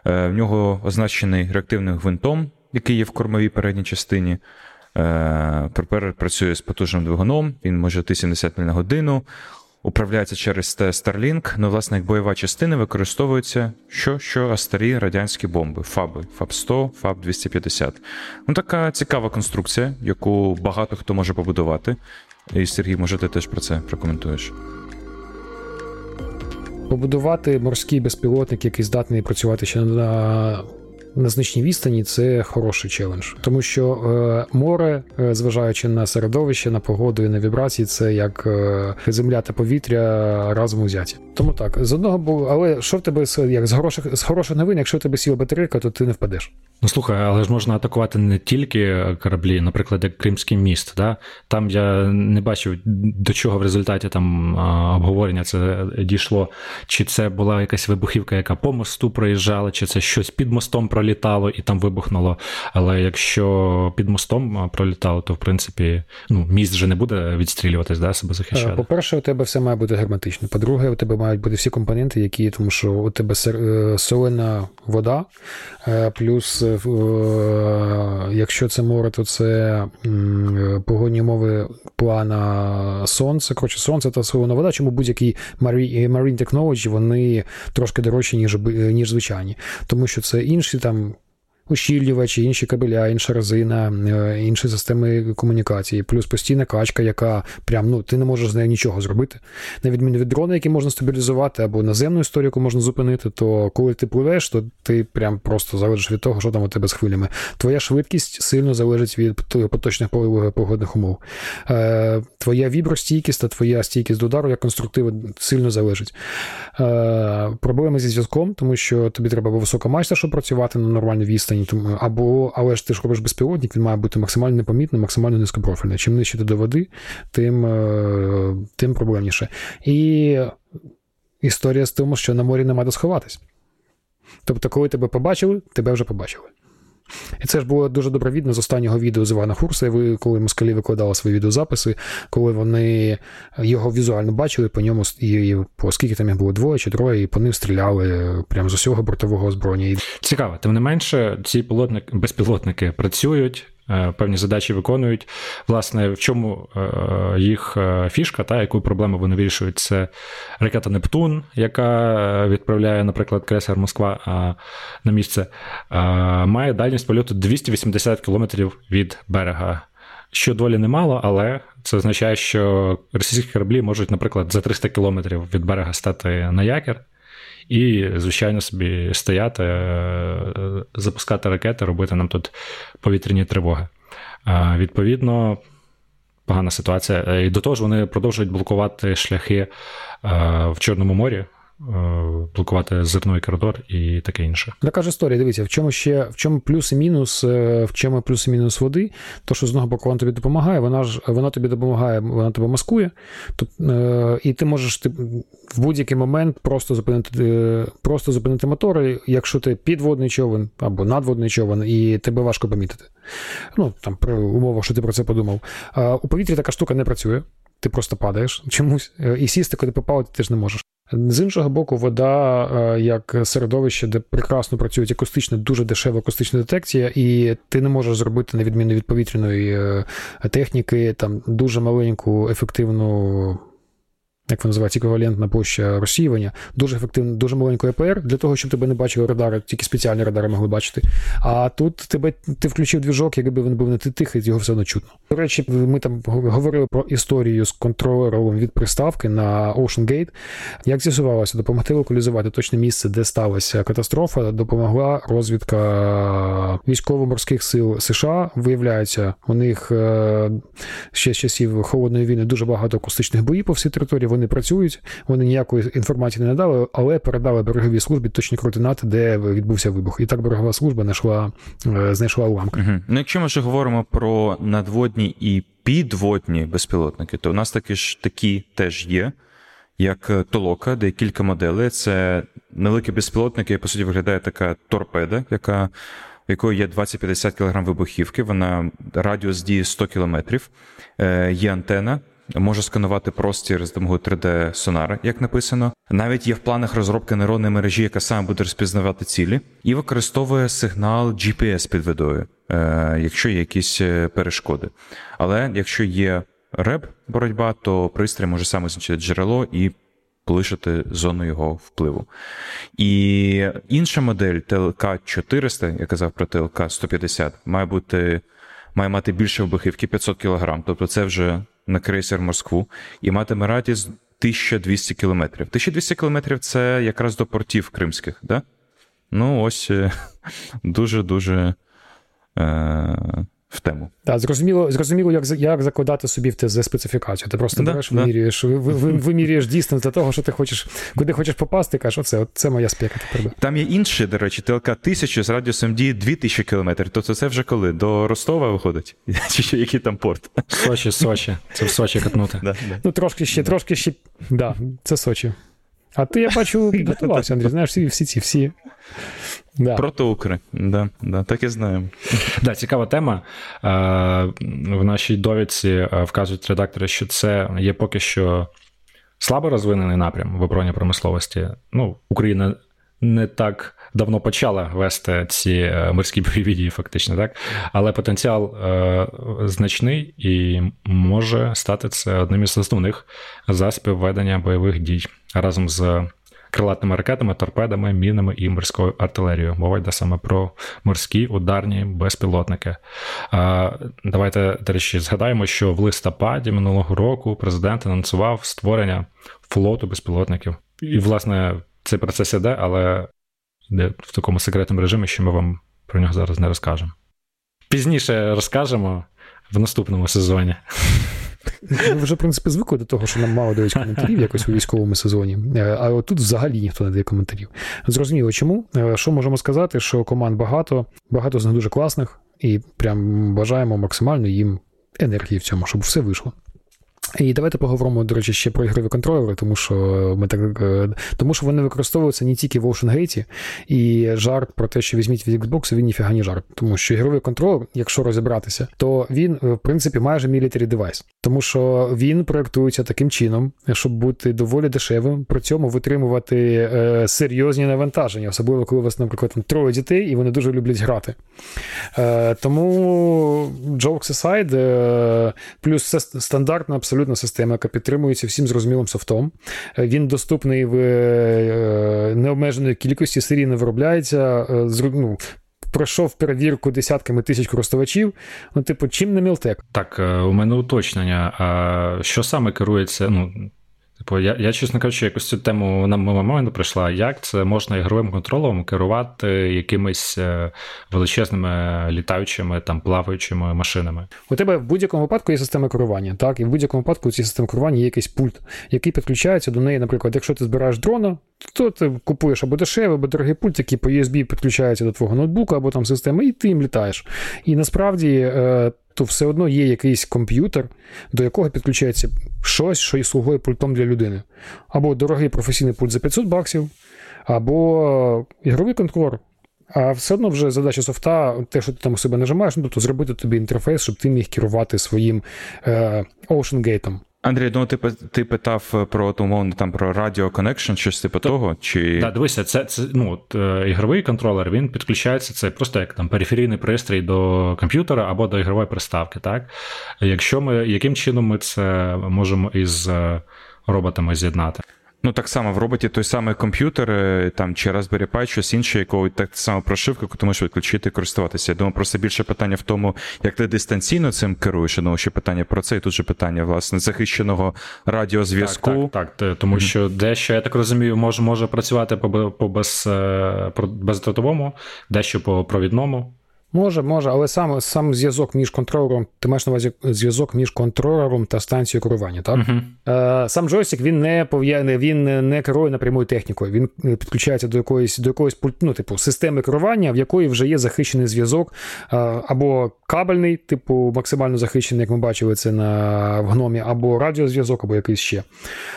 Е, в нього означений реактивним гвинтом, який є в кормовій передній частині. Е, працює з потужним двигуном, він може йти 70 миль на годину, управляється через Starlink, ну, власне, як бойова частина використовується що, що старі радянські бомби, ФАБи, ФАБ-100, ФАБ-250. Ну, Така цікава конструкція, яку багато хто може побудувати. І Сергій, може, ти теж про це прокоментуєш. Побудувати морський безпілотник, який здатний працювати ще на на значній відстані, це хороший челендж, тому що е, море, е, зважаючи на середовище, на погоду і на вібрації, це як е, земля та повітря разом узяті. Тому так, з одного боку, але що в тебе як з хороших з хороших новин, якщо в тебе сіла батарейка, то ти не впадеш. Ну слухай, але ж можна атакувати не тільки кораблі, наприклад, як Кримський міст. Да? Там я не бачив до чого в результаті там обговорення це дійшло. Чи це була якась вибухівка, яка по мосту проїжджала, чи це щось під мостом пролітало і там вибухнуло. Але якщо під мостом пролітало, то в принципі ну, міст вже не буде відстрілюватись, да, себе захищати. По-перше, у тебе все має бути герметично. По-друге, у тебе мають бути всі компоненти, які, тому що у тебе е, солена вода, е, плюс е, якщо це море, то це погодні умови плана сонце. Коротше, сонце та солона вода. Чому будь-які marine technology, вони трошки дорожчі, ніж ніж звичайні, тому що це інші там some ущільнювачі, інші кабеля, інша резина, е, інші системи комунікації, плюс постійна качка, яка прям ну ти не можеш з нею нічого зробити. На відміну від дрона, який можна стабілізувати, або наземну історію, яку можна зупинити, то коли ти пливеш, то ти прям просто залежиш від того, що там у тебе з хвилями. Твоя швидкість сильно залежить від поточних погодних умов. Е, твоя вібростійкість та твоя стійкість до удару як конструктива сильно залежить. Е, проблеми зі зв'язком, тому що тобі треба висока мачта, щоб працювати на нормальній відстані відстані, або але ж ти ж робиш безпілотник, він має бути максимально непомітний, максимально низькопрофільний. Чим нижче ти до води, тим е, тим проблемніше. І історія з тим, що на морі нема де сховатись. Тобто, коли тебе побачили, тебе вже побачили. І це ж було дуже добре видно з останнього відео з Івана Хурса, коли москалі викладали свої відеозаписи, коли вони його візуально бачили по ньому, і по скільки там їх було двоє чи троє, і по ним стріляли прямо з усього бортового озброєння. Цікаво, тим не менше, ці пілотники, безпілотники працюють. Е, певні задачі виконують. Власне, в чому е, їх е, фішка, та яку проблему вони вирішують, це ракета Нептун, яка відправляє, наприклад, крейсер Москва на місце, має дальність польоту 280 км від берега. Що доволі немало, але це означає, що російські кораблі можуть, наприклад, за 300 кілометрів від берега стати на якір і, звичайно, собі стояти, е, запускати ракети, робити нам тут повітряні тривоги. Відповідно, погана ситуація. Е, і до того ж, вони продовжують блокувати шляхи е, в Чорному морі. Е, блокувати зерновий коридор і таке інше. Така ж історія. Дивіться, в чому ще в чому плюс і мінус, е, в чому плюс і мінус води, то що з одного боку вона тобі допомагає, вона ж вона тобі допомагає, вона тебе маскує, то, е, і ти можеш ти, в будь-який момент просто зупинити просто зупинити мотори, якщо ти підводний човен або надводний човен, і тебе важко помітити. Ну там при умовах, що ти про це подумав. У повітрі така штука не працює. Ти просто падаєш чомусь. І сісти, коли попав, ти теж не можеш. З іншого боку, вода е, як середовище, де прекрасно працюють акустична, дуже дешева акустична детекція, і ти не можеш зробити, на відміну від повітряної е, техніки, там дуже маленьку ефективну як вона називається, еквівалентна площа розсіювання, дуже ефективно, дуже маленьку ЕПР, для того, щоб тебе не бачили радари, тільки спеціальні радари могли бачити. А тут тебе ти включив двіжок, якби він був не тихий, його все одно чутно. До речі, ми там говорили про історію з контролером від приставки на Ocean Gate. Як з'ясувалося, допомогти локалізувати точне місце, де сталася катастрофа, допомогла розвідка військово-морських сил США. Виявляється, у них е, ще з часів холодної війни дуже багато акустичних боїв по всій території вони працюють, вони ніякої інформації не надали, але передали береговій службі точні координати, де відбувся вибух. І так берегова служба знайшла е, знайшла уламки. Угу. Ну, якщо ми вже говоримо про надводні і підводні безпілотники, то у нас такі ж такі теж є. Як толока, де кілька моделей. Це невеликі безпілотники, по суті, виглядає така торпеда, яка в якої є 20-50 кг вибухівки. Вона радіус дії 100 км. Е, Є антена, може сканувати простір з допомогою 3D-сонара, як написано. Навіть є в планах розробки нейронної мережі, яка саме буде розпізнавати цілі, і використовує сигнал GPS під водою, е, якщо є якісь е, перешкоди. Але якщо є реб боротьба, то пристрій може саме значити джерело і полишити зону його впливу. І інша модель ТЛК 400, я казав про ТЛК 150, має бути. Має мати більше вибухівки 500 кг, тобто це вже на крейсер Москву і матиме радість 1200 кілометрів. 1200 кілометрів це якраз до портів кримських, да? Ну, ось е, [LAUGHS] дуже-дуже. Е- в тему. Так, зрозуміло, зрозуміло, як як закладати собі в ТЗ специфікацію. Ти просто да, береш, да. вимірюєш, вимірюєш дійсно для того, що ти хочеш, куди хочеш попасти, кажеш, оце, от, це моя спека. Тепер. Там є інші, до речі, ТЛК 1000 з радіусом дії 2000 км. Тобто це вже коли? До Ростова виходить? [LAUGHS] Чи що, який там порт? Сочі, Сочі. Це в Сочі катнути. Да, да. Ну, трошки ще, трошки ще. Да, це Сочі. А ти, я [LAUGHS] бачу, підготувався, Андрій, знаєш, всі всі ці всі. Да. Протоукри, да, да, так і знаємо. [LAUGHS] Да, цікава тема. В нашій довідці вказують редактори, що це є поки що слабо розвинений напрям в оборонній промисловості. Ну, Україна не так давно почала вести ці е, морські [LAUGHS] бойові дії, фактично, так? Але потенціал е, значний і може стати це одним із основних засобів ведення бойових дій разом з крилатими ракетами, торпедами, мінами і морською артилерією. Мова йде саме про морські ударні безпілотники. Давайте, до речі, згадаємо, що в листопаді минулого року президент анонсував створення флоту безпілотників. І, власне, цей процес іде, але йде в такому секретному режимі, що ми вам про нього зараз не розкажемо. Пізніше розкажемо в наступному сезоні. Ми вже, в принципі, звикли до того, що нам мало дають коментарів якось у військовому сезоні. Е, а от тут взагалі ніхто не дає коментарів. Зрозуміло, чому? Е, що можемо сказати? Що команд багато, багато з них дуже класних, і прям бажаємо максимально їм енергії в цьому, щоб все вийшло. І давайте поговоримо, до речі, ще про ігрові контролери, тому що ми так е, тому що вони використовуються не тільки в Ocean Gate, і жарт про те, що візьміть від Xbox, він ніфіга не жарт. Тому що ігровий контролер, якщо розібратися, то він, е, в принципі, майже military девайс. Тому що він проєктується таким чином, щоб бути доволі дешевим, при цьому витримувати е, серйозні навантаження, особливо коли у вас, наприклад, там троє дітей, і вони дуже люблять грати. Е, Тому jokes aside, плюс це стандартна абсолютно система, яка підтримується всім зрозумілим софтом. Е, він доступний в е, необмеженої кількості, серійно виробляється. Е, ну, Пройшов перевірку десятками тисяч користувачів. Ну, типу, чим не Мілтек? Так, у мене уточнення. А Що саме керується? Ну, Типу, я, я, чесно кажучи, якось цю тему на мого не прийшла. Як це можна ігровим контролем керувати якимись е, величезними літаючими там плаваючими машинами? У тебе в будь-якому випадку є система керування, так, і в будь-якому випадку у цій системі керування є якийсь пульт, який підключається до неї. Наприклад, якщо ти збираєш дрона, то ти купуєш або дешевий, або дорогий пульт, який по USB підключається до твого ноутбука або там системи, і ти їм літаєш. І насправді. Е, то все одно є якийсь комп'ютер, до якого підключається щось, що і слугує пультом для людини. Або дорогий професійний пульт за 500 баксів, або ігровий контролер. А все одно вже задача софта, те, що ти там у себе нажимаєш, ну, тобто зробити тобі інтерфейс, щоб ти міг керувати своїм е, Ocean Gate. Андрій, ну ти ти питав про умовно там про Radio Connection, щось типу того? чи... Так, дивися, це це ну, от, е, ігровий контролер, він підключається, це просто як там периферійний пристрій до комп'ютера або до ігрової приставки. так? Якщо ми, Яким чином ми це можемо із е, роботами з'єднати? Ну, так само в роботі той самий комп'ютер е, там чи Raspberry Pi, щось інше, якого так само прошивка, яку ти можеш відключити і користуватися. Я думаю, просто більше питання в тому, як ти дистанційно цим керуєш. Думаю, що питання про це, і тут же питання, власне, захищеного радіозв'язку. Так, так, так тому mm-hmm. що дещо, я так розумію, може може працювати по, по без, е, бездротовому, дещо по провідному. Може, може, але сам сам зв'язок між контролером, ти маєш на увазі зв'язок між контролером та станцією керування, так? Uh-huh. Сам джойстик він не пов'яне, він не керує напрямою технікою. Він е, підключається до якоїсь до якоїсь ну, типу, системи керування, в якої вже є захищений зв'язок, е, або кабельний, типу, максимально захищений, як ми бачили це на в гномі, або радіозв'язок, або якийсь ще,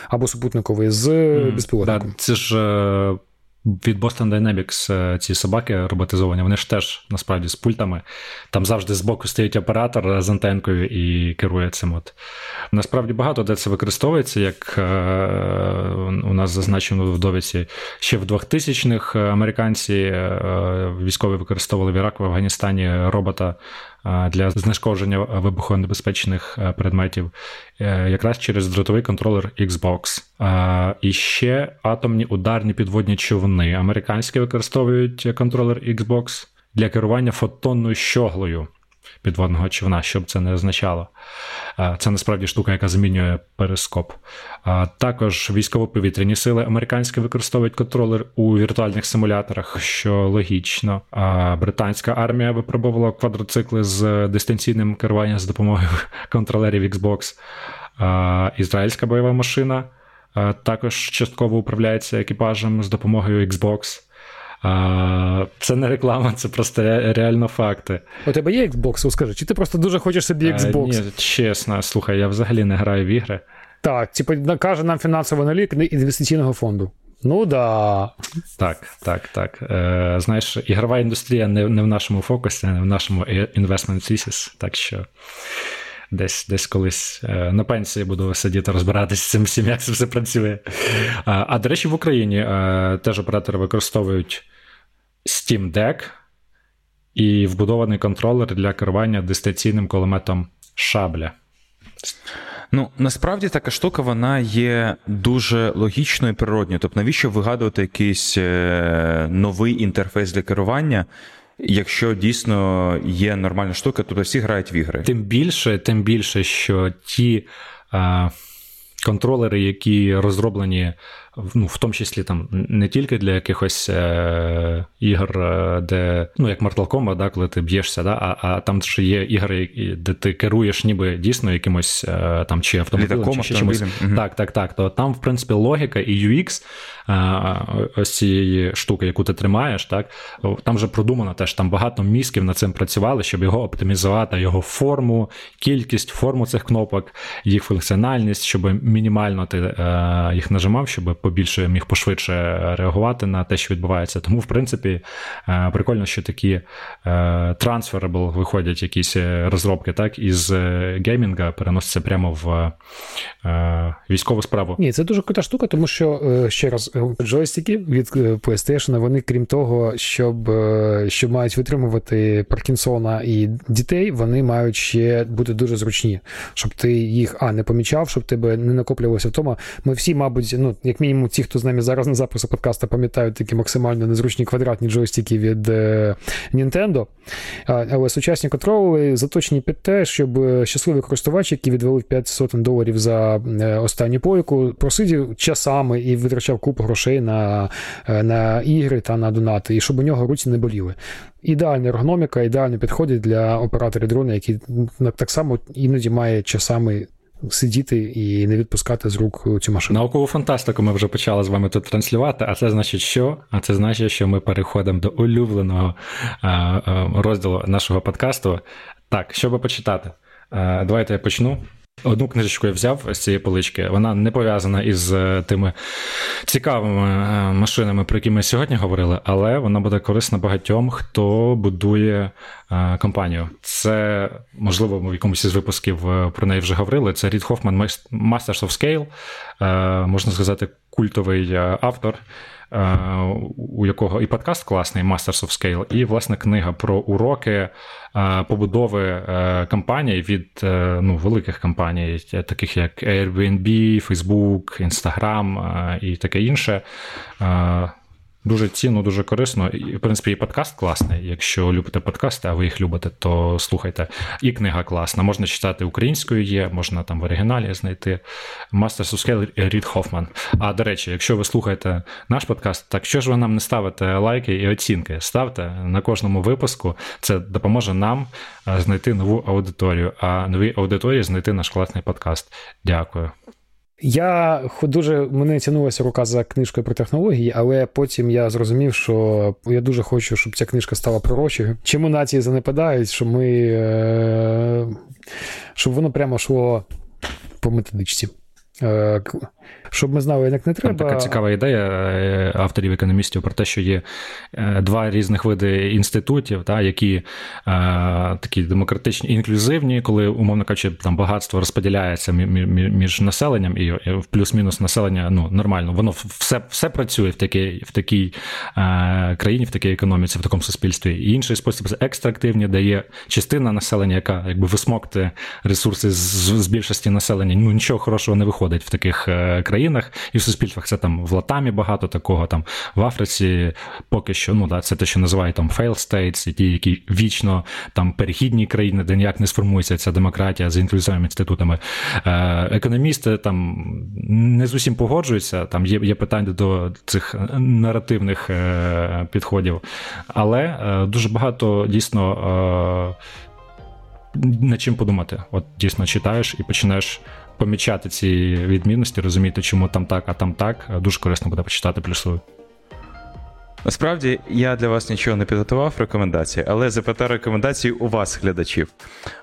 або супутниковий з mm, безпілотником. Да, це ж. Від Boston Dynamics е, ці собаки роботизовані, вони ж теж насправді з пультами. Там завжди збоку стоїть оператор з антенкою і керує цим. От. Насправді багато де це використовується, як е, у нас зазначено в довідці. Ще в 2000-х американці е, військові використовували в Іраку в Афганістані робота для знешкодження вибухонебезпечних предметів, якраз через дротовий контролер Xbox. І ще атомні ударні підводні човни. Американські використовують контролер Xbox для керування фотонною щоглою підводного човна, щоб це не означало. Це насправді штука, яка змінює перископ. Також військово-повітряні сили американські використовують контролер у віртуальних симуляторах, що логічно. Британська армія випробувала квадроцикли з дистанційним керуванням з допомогою [LAUGHS] контролерів Xbox. Ізраїльська бойова машина також частково управляється екіпажем з допомогою Xbox. Це не реклама, це просто реально факти. У тебе є Xbox, скажи, чи ти просто дуже хочеш собі Xbox? Ні, чесно, слухай, я взагалі не граю в ігри. Так, типу, каже нам фінансовий налік інвестиційного фонду. Ну да. Так, так, так. Е, Знаєш, ігрова індустрія не не в нашому фокусі, не в нашому investment thesis, так що десь десь колись е, на пенсії буду сидіти розбиратися з цим всім, як це все працює. А, а до речі, в Україні е, теж оператори використовують Steam Deck і вбудований контролер для керування дистанційним кулеметом шабля. Ну, насправді така штука вона є дуже логічною і природньою. Тобто, навіщо вигадувати якийсь е, новий інтерфейс для керування? Якщо дійсно є нормальна штука, то всі грають в ігри. Тим більше, тим більше, що ті а, контролери, які розроблені ну, в тому числі там не тільки для якихось е, ігор, е, де ну як Mortal Kombat, да, коли ти б'єшся, да, а а там ж є ігри, де ти керуєш ніби дійсно якимось е, там чи автомобілем, чи ще чимось. Угу. Так, так, так. То там, в принципі, логіка і UX е, ось цієї штуки, яку ти тримаєш, так там вже продумано теж там багато мізків над цим працювали, щоб його оптимізувати, його форму, кількість, форму цих кнопок, їх функціональність, щоб мінімально ти е, їх нажимав, щоб побільше міг пошвидше реагувати на те, що відбувається. Тому, в принципі, е, прикольно, що такі трансферабл виходять якісь е, розробки, так, із е, геймінга переносяться прямо в військову справу. Ні, це дуже крута штука, тому що ще раз джойстики від PlayStation, вони, крім того, щоб що мають витримувати Паркінсона і дітей, вони мають ще бути дуже зручні, щоб ти їх а не помічав, щоб тебе не накоплювалося втома. Ми всі, мабуть, ну як мінімум ті, хто з нами зараз на запису подкаста, пам'ятають такі максимально незручні квадратні джойстики від е, Nintendo. Але сучасні контролери заточені під те, щоб е, щасливий користувач, який відвалив 5 сотень доларів за е, останню пойку, просидів часами і витрачав купу грошей на, на ігри та на донати, і щоб у нього руці не боліли. Ідеальна ергономіка, ідеально підходить для операторів дрона, які так само іноді має часами сидіти і не відпускати з рук цю машину. Наукову фантастику ми вже почали з вами тут транслювати. А це значить, що? А це значить, що ми переходимо до улюбленого розділу нашого подкасту. Так, що би почитати? Давайте я почну. Одну книжечку я взяв з цієї полички. Вона не пов'язана із е, тими цікавими е, машинами, про які ми сьогодні говорили, але вона буде корисна багатьом, хто будує е, компанію. Це можливо в якомусь із випусків про неї вже говорили. Це Рід Хофман Masters of Scale, можна сказати, культовий автор. У якого і подкаст класний Masters of Scale, і власне книга про уроки побудови е, компаній від е, ну, великих компаній, таких як Airbnb, Facebook, Instagram і таке інше. Дуже цінно, дуже корисно. І, в принципі, і подкаст класний. Якщо любите подкасти, а ви їх любите, то слухайте. І книга класна. Можна читати українською є, можна там в оригіналі знайти. Of Scale Рід Хофман. А до речі, якщо ви слухаєте наш подкаст, так що ж ви нам не ставите лайки і оцінки? Ставте на кожному випуску. Це допоможе нам знайти нову аудиторію, а новій аудиторії знайти наш класний подкаст. Дякую. Я дуже мене тянулася рука за книжкою про технології, але потім я зрозумів, що я дуже хочу, щоб ця книжка стала пророчою. Чому нації занепадають, щоб ми е, щоб воно прямо йшло по методичці. Е, щоб ми знали, як не треба. Там така цікава ідея е, авторів економістів про те, що є е, два різних види інститутів, та, які такі демократичні інклюзивні, коли, умовно кажучи, там багатство розподіляється між населенням і плюс-мінус населення ну, нормально. Воно все все працює в такій в такій країні, в такій економіці, в такому суспільстві. І інший спосіб це екстрактивні, де є частина населення, яка якби висмокти ресурси з, з більшості населення. Ну нічого хорошого не виходить в таких країнах і в суспільствах це там в Латамі багато такого, там в Африці поки що, ну да, це те, що називають там fail states, ті, які вічно там перехідні країни, де ніяк не сформується ця демократія з інклюзивними інститутами. Е, економісти там не з усім погоджуються, там є є питання до цих наративних е, підходів, але е, дуже багато дійсно. Над чим подумати, от дійсно читаєш і починаєш помічати ці відмінності, розуміти, чому там так, а там так. Дуже корисно буде почитати плюсую. Насправді я для вас нічого не підготував рекомендації, але запитаю рекомендації у вас, глядачів.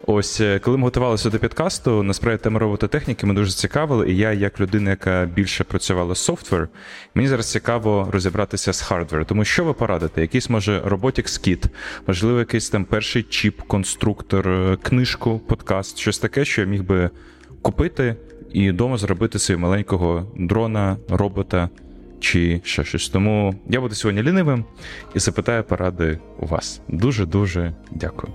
Ось е, коли ми готувалися до подкасту, насправді тема робототехніки ми дуже цікавили, і я, як людина, яка більше працювала з software, мені зараз цікаво розібратися з hardware. Тому що ви порадите? Якийсь може Robotics Kit, можливо, якийсь там перший чіп, конструктор, е, книжку, подкаст, щось таке, що я міг би купити і вдома зробити собі маленького дрона, робота чи ще щось. Тому я буду сьогодні лінивим і запитаю поради у вас. Дуже дуже дякую.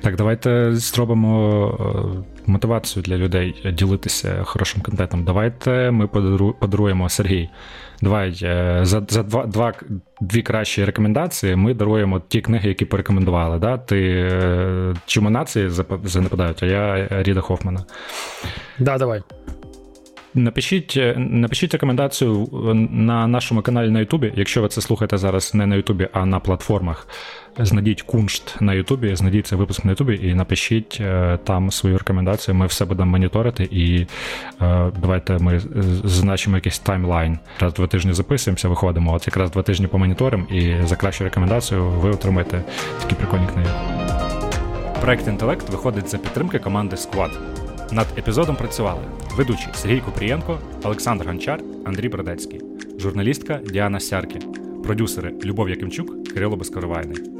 Так, давайте зробимо е, мотивацію для людей ділитися хорошим контентом. Давайте ми подаруємо Сергій. Давай е, за за два, два, дві кращі рекомендації ми даруємо ті книги, які порекомендували. Да? Ти е, чому нації занепадають, а я Ріда Хофмана. Да, давай. Напишіть е, напишіть рекомендацію на нашому каналі на Ютубі. Якщо ви це слухаєте зараз не на Ютубі, а на платформах. Знайдіть куншт на Ютубі, знайдіть цей випуск на Ютубі і напишіть е, там свою рекомендацію. Ми все будемо моніторити і е, давайте ми зазначимо якийсь таймлайн. Раз два тижні записуємося, виходимо. От якраз два тижні помоніторимо, і за кращу рекомендацію ви отримаєте такі прикольні книги. Проект інтелект виходить за підтримки команди Squad. Над епізодом працювали ведучі Сергій Купрієнко, Олександр Гончар, Андрій Бродецький, журналістка Діана Сяркі, продюсери Любов Якимчук, Кирило Безкоровайний.